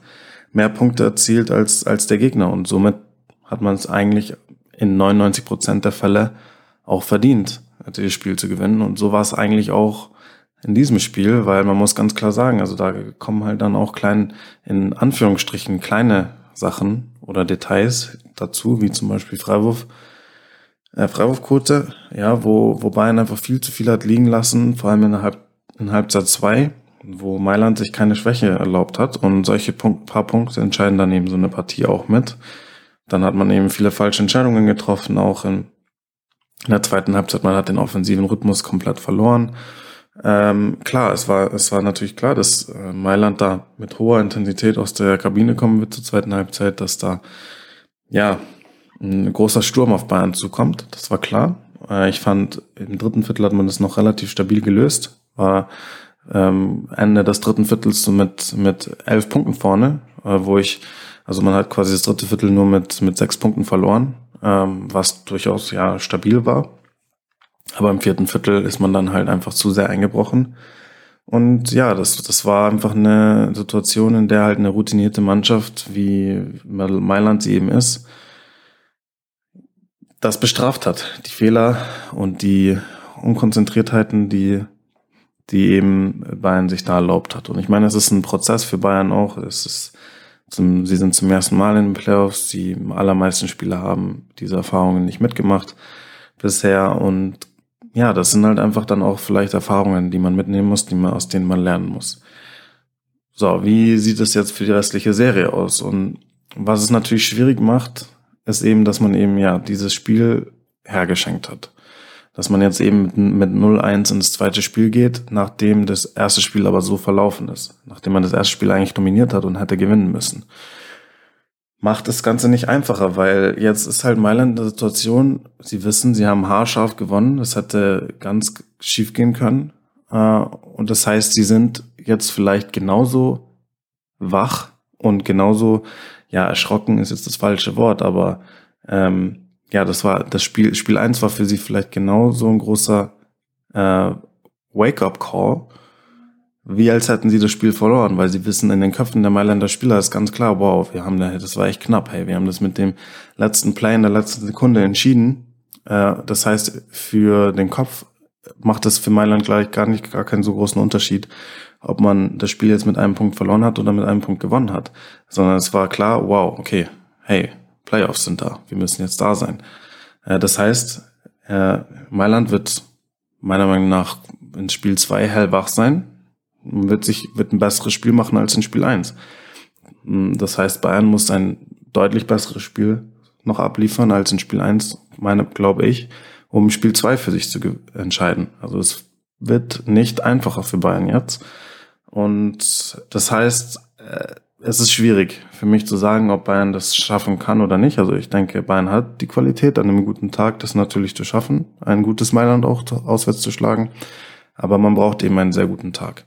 mehr Punkte erzielt als, als der Gegner. Und somit hat man es eigentlich in 99 Prozent der Fälle auch verdient, dieses Spiel zu gewinnen. Und so war es eigentlich auch in diesem Spiel, weil man muss ganz klar sagen, also da kommen halt dann auch klein, in Anführungsstrichen kleine Sachen oder Details dazu, wie zum Beispiel Freiwurf, äh, Freiwurfquote, ja, wo, wo Bayern einfach viel zu viel hat liegen lassen, vor allem in, Halb, in Halbzeit zwei, wo Mailand sich keine Schwäche erlaubt hat und solche Punkt, paar Punkte entscheiden dann eben so eine Partie auch mit. Dann hat man eben viele falsche Entscheidungen getroffen, auch in, in der zweiten Halbzeit. Man hat den offensiven Rhythmus komplett verloren. Ähm, klar, es war, es war natürlich klar, dass äh, Mailand da mit hoher Intensität aus der Kabine kommen wird zur zweiten Halbzeit, dass da, ja, ein großer Sturm auf Bayern zukommt. Das war klar. Äh, ich fand, im dritten Viertel hat man das noch relativ stabil gelöst. War ähm, Ende des dritten Viertels so mit, mit elf Punkten vorne, äh, wo ich, also man hat quasi das dritte Viertel nur mit, mit sechs Punkten verloren, ähm, was durchaus ja stabil war. Aber im vierten Viertel ist man dann halt einfach zu sehr eingebrochen. Und ja, das, das war einfach eine Situation, in der halt eine routinierte Mannschaft, wie Mailand sie eben ist, das bestraft hat. Die Fehler und die Unkonzentriertheiten, die, die eben Bayern sich da erlaubt hat. Und ich meine, es ist ein Prozess für Bayern auch. Es ist zum, sie sind zum ersten Mal in den Playoffs. Die allermeisten Spieler haben diese Erfahrungen nicht mitgemacht bisher. Und ja, das sind halt einfach dann auch vielleicht Erfahrungen, die man mitnehmen muss, die man, aus denen man lernen muss. So, wie sieht es jetzt für die restliche Serie aus? Und was es natürlich schwierig macht, ist eben, dass man eben ja dieses Spiel hergeschenkt hat. Dass man jetzt eben mit, mit 0-1 ins zweite Spiel geht, nachdem das erste Spiel aber so verlaufen ist. Nachdem man das erste Spiel eigentlich dominiert hat und hätte gewinnen müssen macht das Ganze nicht einfacher, weil jetzt ist halt Mailand in der Situation, sie wissen, sie haben haarscharf gewonnen, das hätte ganz schief gehen können. Äh, und das heißt, sie sind jetzt vielleicht genauso wach und genauso, ja, erschrocken ist jetzt das falsche Wort, aber ähm, ja, das war das Spiel, Spiel eins war für sie vielleicht genauso ein großer äh, Wake-up-Call wie als hätten sie das Spiel verloren, weil sie wissen, in den Köpfen der Mailänder Spieler ist ganz klar, wow, wir haben, das war echt knapp, hey, wir haben das mit dem letzten Play in der letzten Sekunde entschieden. Äh, das heißt, für den Kopf macht das für Mailand gleich gar nicht, gar keinen so großen Unterschied, ob man das Spiel jetzt mit einem Punkt verloren hat oder mit einem Punkt gewonnen hat, sondern es war klar, wow, okay, hey, Playoffs sind da, wir müssen jetzt da sein. Äh, das heißt, äh, Mailand wird meiner Meinung nach in Spiel zwei hellwach sein, wird sich, wird ein besseres Spiel machen als in Spiel 1. Das heißt, Bayern muss ein deutlich besseres Spiel noch abliefern als in Spiel 1, meine, glaube ich, um Spiel 2 für sich zu entscheiden. Also es wird nicht einfacher für Bayern jetzt. Und das heißt, äh, es ist schwierig für mich zu sagen, ob Bayern das schaffen kann oder nicht. Also ich denke, Bayern hat die Qualität, an einem guten Tag das natürlich zu schaffen, ein gutes Mailand auch auswärts zu schlagen. Aber man braucht eben einen sehr guten Tag.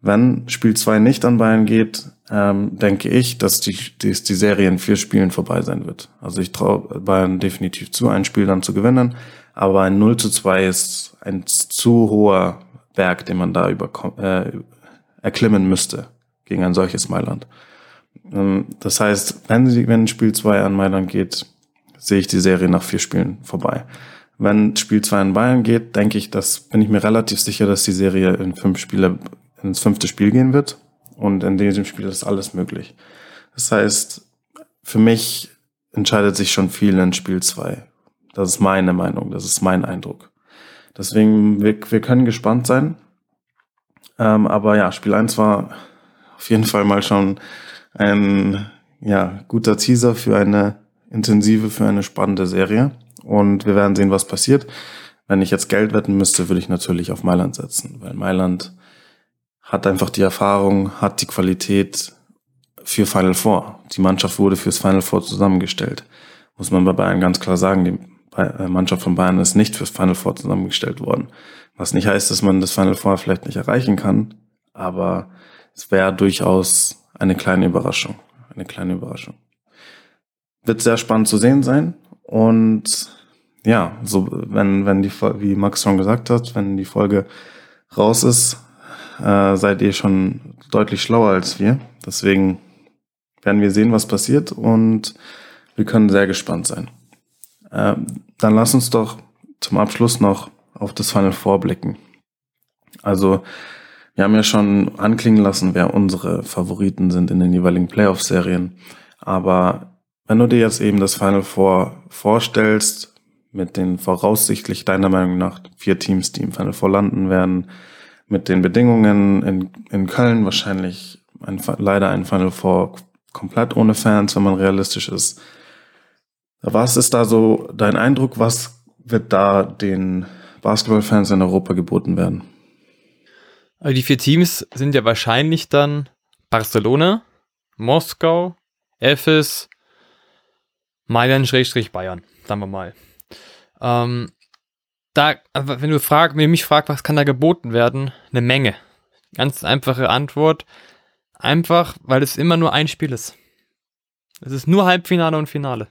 Wenn Spiel 2 nicht an Bayern geht, ähm, denke ich, dass die, die, die Serie in vier Spielen vorbei sein wird. Also ich traue Bayern definitiv zu, ein Spiel dann zu gewinnen. Aber ein 0 zu 2 ist ein zu hoher Berg, den man da über, äh, erklimmen müsste gegen ein solches Mailand. Ähm, das heißt, wenn, sie, wenn Spiel 2 an Mailand geht, sehe ich die Serie nach vier Spielen vorbei. Wenn Spiel 2 an Bayern geht, denke ich, das bin ich mir relativ sicher, dass die Serie in fünf Spiele ins fünfte Spiel gehen wird. Und in diesem Spiel ist alles möglich. Das heißt, für mich entscheidet sich schon viel in Spiel zwei. Das ist meine Meinung, das ist mein Eindruck. Deswegen, wir, wir können gespannt sein. Ähm, aber ja, Spiel eins war auf jeden Fall mal schon ein ja, guter Teaser für eine intensive, für eine spannende Serie. Und wir werden sehen, was passiert. Wenn ich jetzt Geld wetten müsste, würde ich natürlich auf Mailand setzen, weil Mailand hat einfach die Erfahrung, hat die Qualität für Final Four. Die Mannschaft wurde fürs Final Four zusammengestellt. Muss man bei Bayern ganz klar sagen, die äh, Mannschaft von Bayern ist nicht fürs Final Four zusammengestellt worden. Was nicht heißt, dass man das Final Four vielleicht nicht erreichen kann, aber es wäre durchaus eine kleine Überraschung. Eine kleine Überraschung. Wird sehr spannend zu sehen sein und ja, so wenn wenn die wie Max schon gesagt hat, wenn die Folge raus ist, äh, seid ihr schon deutlich schlauer als wir. Deswegen werden wir sehen, was passiert und wir können sehr gespannt sein. Äh, dann lass uns doch zum Abschluss noch auf das Final Four blicken. Also wir haben ja schon anklingen lassen, wer unsere Favoriten sind in den jeweiligen Playoff-Serien. Aber wenn du dir jetzt eben das Final Four vorstellst, mit den voraussichtlich deiner Meinung nach vier Teams, die im Final Four landen werden, mit den Bedingungen in, in Köln wahrscheinlich ein, leider ein Final Four komplett ohne Fans, wenn man realistisch ist. Was ist da so dein Eindruck? Was wird da den Basketballfans in Europa geboten werden? Also die vier Teams sind ja wahrscheinlich dann Barcelona, Moskau, Ephes, Mailand-Bayern, sagen wir mal. Ähm, da, wenn du fragst, wenn mich fragst, was kann da geboten werden? Eine Menge. Ganz einfache Antwort. Einfach, weil es immer nur ein Spiel ist. Es ist nur Halbfinale und Finale.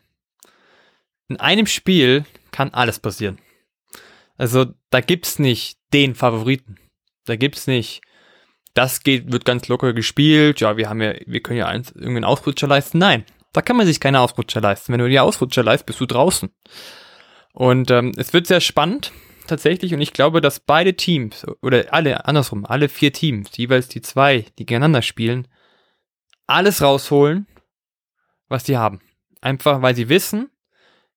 In einem Spiel kann alles passieren. Also da gibt's nicht den Favoriten. Da gibt's nicht, das geht, wird ganz locker gespielt. Ja, wir haben ja, wir können ja eins, irgendeinen Ausrutscher leisten. Nein, da kann man sich keine Ausrutscher leisten. Wenn du die Ausrutscher leist, bist du draußen. Und ähm, es wird sehr spannend tatsächlich und ich glaube, dass beide Teams oder alle andersrum, alle vier Teams, jeweils die zwei, die gegeneinander spielen, alles rausholen, was sie haben. Einfach, weil sie wissen,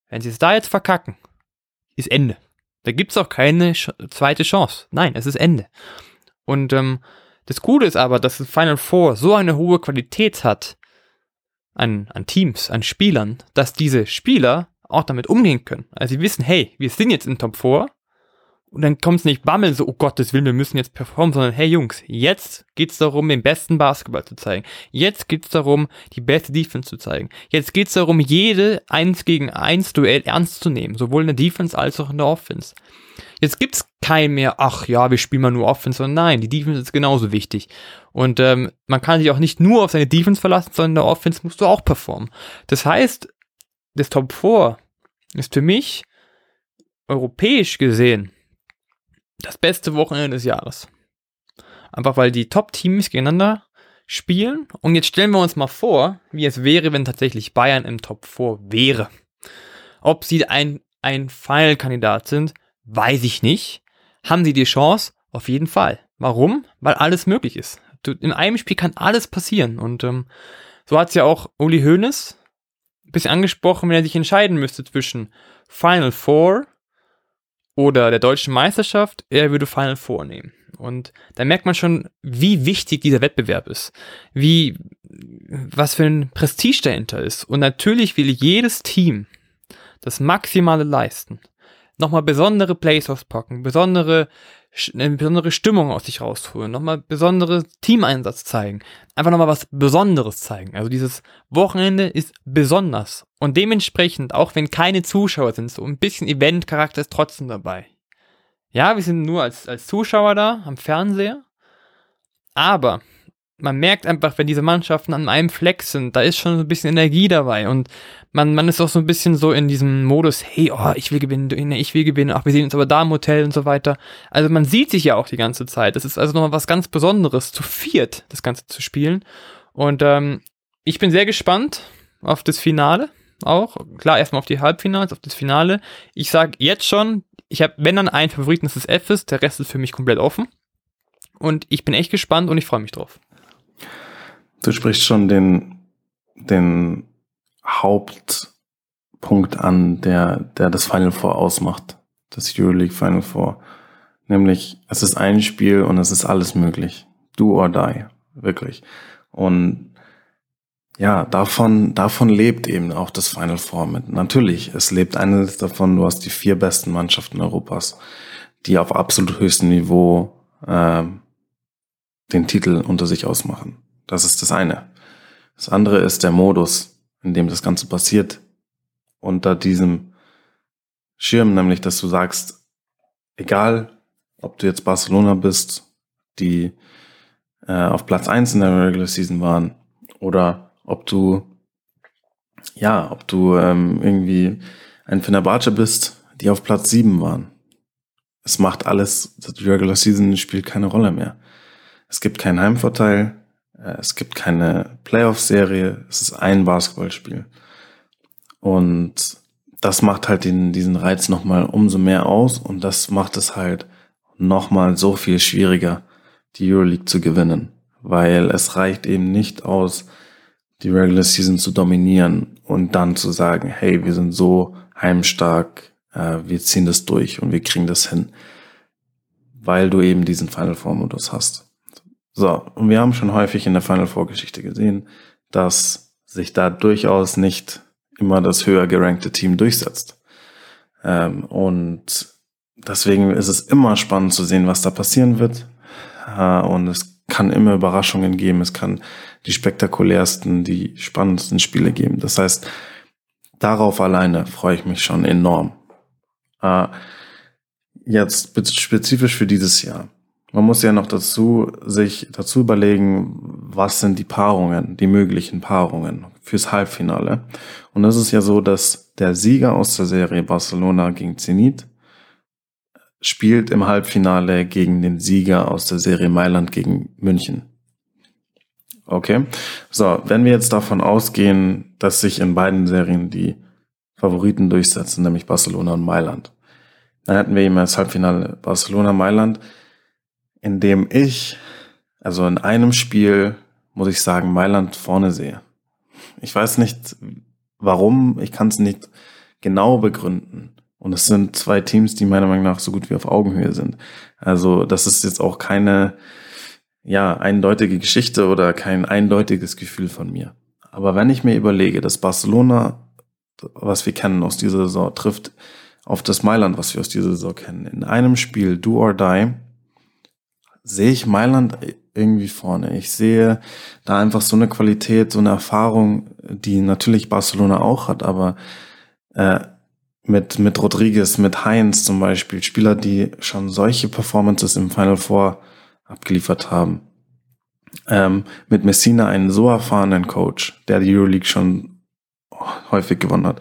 wenn sie es da jetzt verkacken, ist Ende. Da gibt's auch keine zweite Chance. Nein, es ist Ende. Und ähm, das Coole ist aber, dass das Final Four so eine hohe Qualität hat an, an Teams, an Spielern, dass diese Spieler auch damit umgehen können. Also sie wissen, hey, wir sind jetzt in Top 4 und dann kommt es nicht bammel so, oh Gottes Willen, wir müssen jetzt performen, sondern hey Jungs, jetzt geht's darum, den besten Basketball zu zeigen. Jetzt geht's darum, die beste Defense zu zeigen. Jetzt geht's darum, jede 1 gegen 1 Duell ernst zu nehmen, sowohl in der Defense als auch in der Offense. Jetzt gibt's kein mehr, ach ja, wir spielen mal nur Offense, sondern nein, die Defense ist genauso wichtig. Und ähm, man kann sich auch nicht nur auf seine Defense verlassen, sondern in der Offense musst du auch performen. Das heißt, das Top 4 ist für mich europäisch gesehen das beste Wochenende des Jahres. Einfach weil die Top-Teams gegeneinander spielen. Und jetzt stellen wir uns mal vor, wie es wäre, wenn tatsächlich Bayern im Top 4 wäre. Ob sie ein, ein Final-Kandidat sind, weiß ich nicht. Haben sie die Chance? Auf jeden Fall. Warum? Weil alles möglich ist. In einem Spiel kann alles passieren. Und ähm, so hat es ja auch Uli Hoeneß ein bisschen angesprochen, wenn er sich entscheiden müsste zwischen Final Four oder der deutschen Meisterschaft, er würde Final Four nehmen. Und da merkt man schon, wie wichtig dieser Wettbewerb ist, wie, was für ein Prestige dahinter ist. Und natürlich will jedes Team das Maximale leisten. Nochmal besondere Plays auspacken, besondere eine besondere Stimmung aus sich rausholen, nochmal besondere Teameinsatz zeigen, einfach nochmal was Besonderes zeigen. Also dieses Wochenende ist besonders und dementsprechend, auch wenn keine Zuschauer sind, so ein bisschen Event-Charakter ist trotzdem dabei. Ja, wir sind nur als, als Zuschauer da am Fernseher, aber man merkt einfach, wenn diese Mannschaften an einem Fleck sind, da ist schon so ein bisschen Energie dabei und man, man ist auch so ein bisschen so in diesem Modus, hey, oh, ich will gewinnen, ich will gewinnen, ach, wir sehen uns aber da im Hotel und so weiter. Also man sieht sich ja auch die ganze Zeit. Das ist also nochmal was ganz Besonderes, zu viert das Ganze zu spielen. Und ähm, ich bin sehr gespannt auf das Finale auch. Klar, erstmal auf die Halbfinals, auf das Finale. Ich sag jetzt schon, ich habe, wenn dann einen Favoriten, das ist F ist, der Rest ist für mich komplett offen. Und ich bin echt gespannt und ich freue mich drauf. Du sprichst schon den, den Hauptpunkt an, der, der das Final Four ausmacht. Das Euroleague Final Four. Nämlich, es ist ein Spiel und es ist alles möglich. Do or die. Wirklich. Und ja, davon, davon lebt eben auch das Final Four mit. Natürlich, es lebt eines davon, du hast die vier besten Mannschaften Europas, die auf absolut höchstem Niveau äh, den Titel unter sich ausmachen. Das ist das eine. Das andere ist der Modus, in dem das Ganze passiert. Unter diesem Schirm, nämlich, dass du sagst, egal, ob du jetzt Barcelona bist, die äh, auf Platz eins in der Regular Season waren, oder ob du, ja, ob du ähm, irgendwie ein Fenerbahce bist, die auf Platz sieben waren. Es macht alles, die Regular Season spielt keine Rolle mehr. Es gibt keinen Heimvorteil, äh, es gibt keine Playoff-Serie, es ist ein Basketballspiel. Und das macht halt den, diesen Reiz nochmal umso mehr aus und das macht es halt nochmal so viel schwieriger, die Euroleague zu gewinnen, weil es reicht eben nicht aus, die Regular Season zu dominieren und dann zu sagen, hey, wir sind so heimstark, äh, wir ziehen das durch und wir kriegen das hin, weil du eben diesen Final Four Modus hast. So, und wir haben schon häufig in der Final Four Geschichte gesehen, dass sich da durchaus nicht immer das höher gerankte Team durchsetzt. Ähm, und deswegen ist es immer spannend zu sehen, was da passieren wird. Äh, und es kann immer Überraschungen geben. Es kann die spektakulärsten, die spannendsten Spiele geben. Das heißt, darauf alleine freue ich mich schon enorm. Äh, jetzt spezifisch für dieses Jahr. Man muss ja noch dazu sich dazu überlegen, was sind die Paarungen, die möglichen Paarungen fürs Halbfinale. Und das ist ja so, dass der Sieger aus der Serie Barcelona gegen Zenit spielt im Halbfinale gegen den Sieger aus der Serie Mailand gegen München. Okay. So, wenn wir jetzt davon ausgehen, dass sich in beiden Serien die Favoriten durchsetzen, nämlich Barcelona und Mailand, dann hätten wir eben als Halbfinale Barcelona-Mailand, in dem ich, also in einem Spiel, muss ich sagen, Mailand vorne sehe. Ich weiß nicht, warum, ich kann es nicht genau begründen. Und es sind zwei Teams, die meiner Meinung nach so gut wie auf Augenhöhe sind. Also das ist jetzt auch keine ja, eindeutige Geschichte oder kein eindeutiges Gefühl von mir. Aber wenn ich mir überlege, dass Barcelona, was wir kennen aus dieser Saison, trifft auf das Mailand, was wir aus dieser Saison kennen, in einem Spiel Do or Die, sehe ich Mailand irgendwie vorne. Ich sehe da einfach so eine Qualität, so eine Erfahrung, die natürlich Barcelona auch hat, aber äh, mit, mit Rodriguez, mit Heinz zum Beispiel, Spieler, die schon solche Performances im Final Four abgeliefert haben. Ähm, mit Messina einen so erfahrenen Coach, der die Euroleague schon häufig gewonnen hat.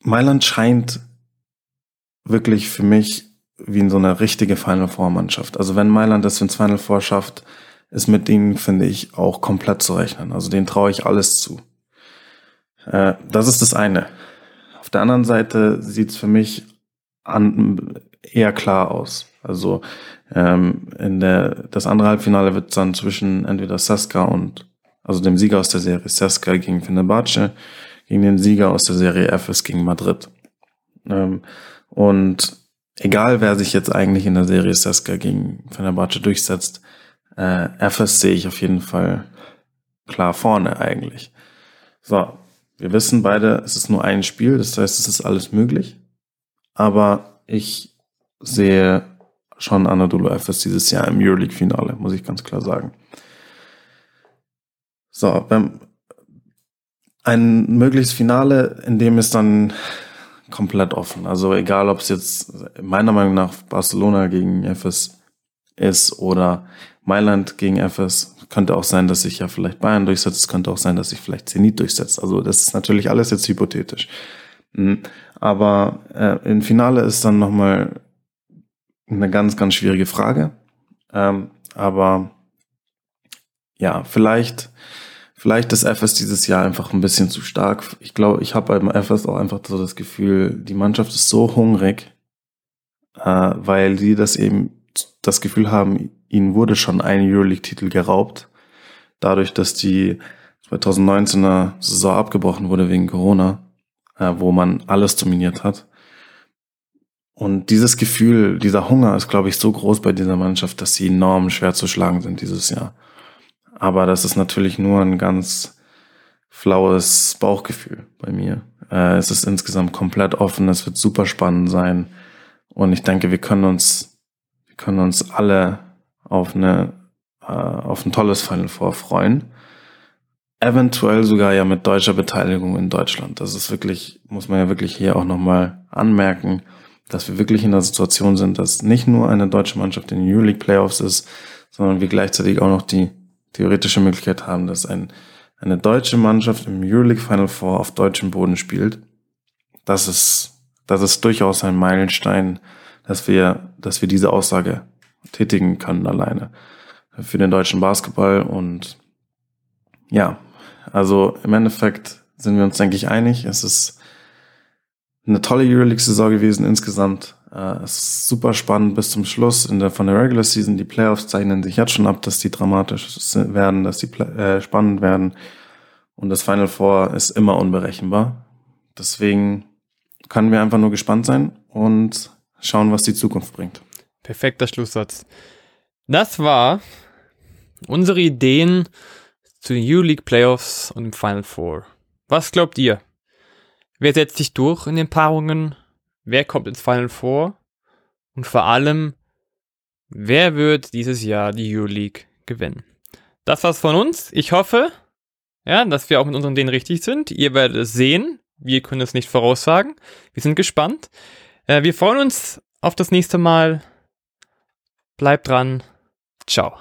Mailand scheint wirklich für mich wie in so eine richtige Final Four Mannschaft. Also wenn Mailand das ins Final Four schafft, ist mit denen, finde ich, auch komplett zu rechnen. Also denen traue ich alles zu. Äh, das ist das eine. Auf der anderen Seite sieht es für mich an, eher klar aus. Also ähm, in der das andere Halbfinale wird dann zwischen entweder Saska und also dem Sieger aus der Serie Saska gegen Fenerbahce gegen den Sieger aus der Serie FS gegen Madrid. Ähm, und egal wer sich jetzt eigentlich in der Serie Saska gegen Fenerbahce durchsetzt, äh, FS sehe ich auf jeden Fall klar vorne eigentlich. So, wir wissen beide, es ist nur ein Spiel, das heißt, es ist alles möglich. Aber ich sehe schon Anadolu FS dieses Jahr im Euroleague-Finale, muss ich ganz klar sagen. So, ein mögliches Finale, in dem ist dann komplett offen. Also egal, ob es jetzt meiner Meinung nach Barcelona gegen FS ist oder Mailand gegen FS, könnte auch sein, dass sich ja vielleicht Bayern durchsetzt. Es könnte auch sein, dass sich vielleicht Zenit durchsetzt. Also das ist natürlich alles jetzt hypothetisch. Mhm. Aber äh, im Finale ist dann nochmal eine ganz, ganz schwierige Frage. Ähm, aber ja, vielleicht, vielleicht ist FS dieses Jahr einfach ein bisschen zu stark. Ich glaube, ich habe beim FS auch einfach so das Gefühl, die Mannschaft ist so hungrig, äh, weil sie das eben das Gefühl haben, ihnen wurde schon ein Euroleague-Titel geraubt. Dadurch, dass die 2019er Saison abgebrochen wurde wegen Corona, äh, wo man alles dominiert hat. Und dieses Gefühl, dieser Hunger ist, glaube ich, so groß bei dieser Mannschaft, dass sie enorm schwer zu schlagen sind dieses Jahr. Aber das ist natürlich nur ein ganz flaues Bauchgefühl bei mir. Äh, es ist insgesamt komplett offen, es wird super spannend sein. Und ich denke, wir können uns, wir können uns alle auf eine äh, auf ein tolles Final Four freuen. Eventuell sogar ja mit deutscher Beteiligung in Deutschland. Das ist wirklich, muss man ja wirklich hier auch nochmal anmerken, dass wir wirklich in der Situation sind, dass nicht nur eine deutsche Mannschaft in den Euroleague Playoffs ist, sondern wir gleichzeitig auch noch die theoretische Möglichkeit haben, dass ein, eine deutsche Mannschaft im Euroleague Final Four auf deutschem Boden spielt. Das ist, das ist durchaus ein Meilenstein, dass wir, dass wir diese Aussage tätigen können alleine für den deutschen Basketball. Und ja, also im Endeffekt sind wir uns, denke ich, einig. Es ist eine tolle Euroleague-Saison gewesen insgesamt. Äh, ist super spannend bis zum Schluss. In der, von der Regular Season, die Playoffs zeichnen sich jetzt schon ab, dass die dramatisch werden, dass die äh, spannend werden. Und das Final Four ist immer unberechenbar. Deswegen können wir einfach nur gespannt sein und schauen, was die Zukunft bringt. Perfekter Schlusssatz. Das war unsere Ideen zu den U-League Playoffs und dem Final Four. Was glaubt ihr? Wer setzt sich durch in den Paarungen? Wer kommt ins Final Four? Und vor allem, wer wird dieses Jahr die U-League gewinnen? Das war's von uns. Ich hoffe, ja, dass wir auch mit unseren Ideen richtig sind. Ihr werdet es sehen. Wir können es nicht voraussagen. Wir sind gespannt. Äh, wir freuen uns auf das nächste Mal. Bleibt dran. Ciao.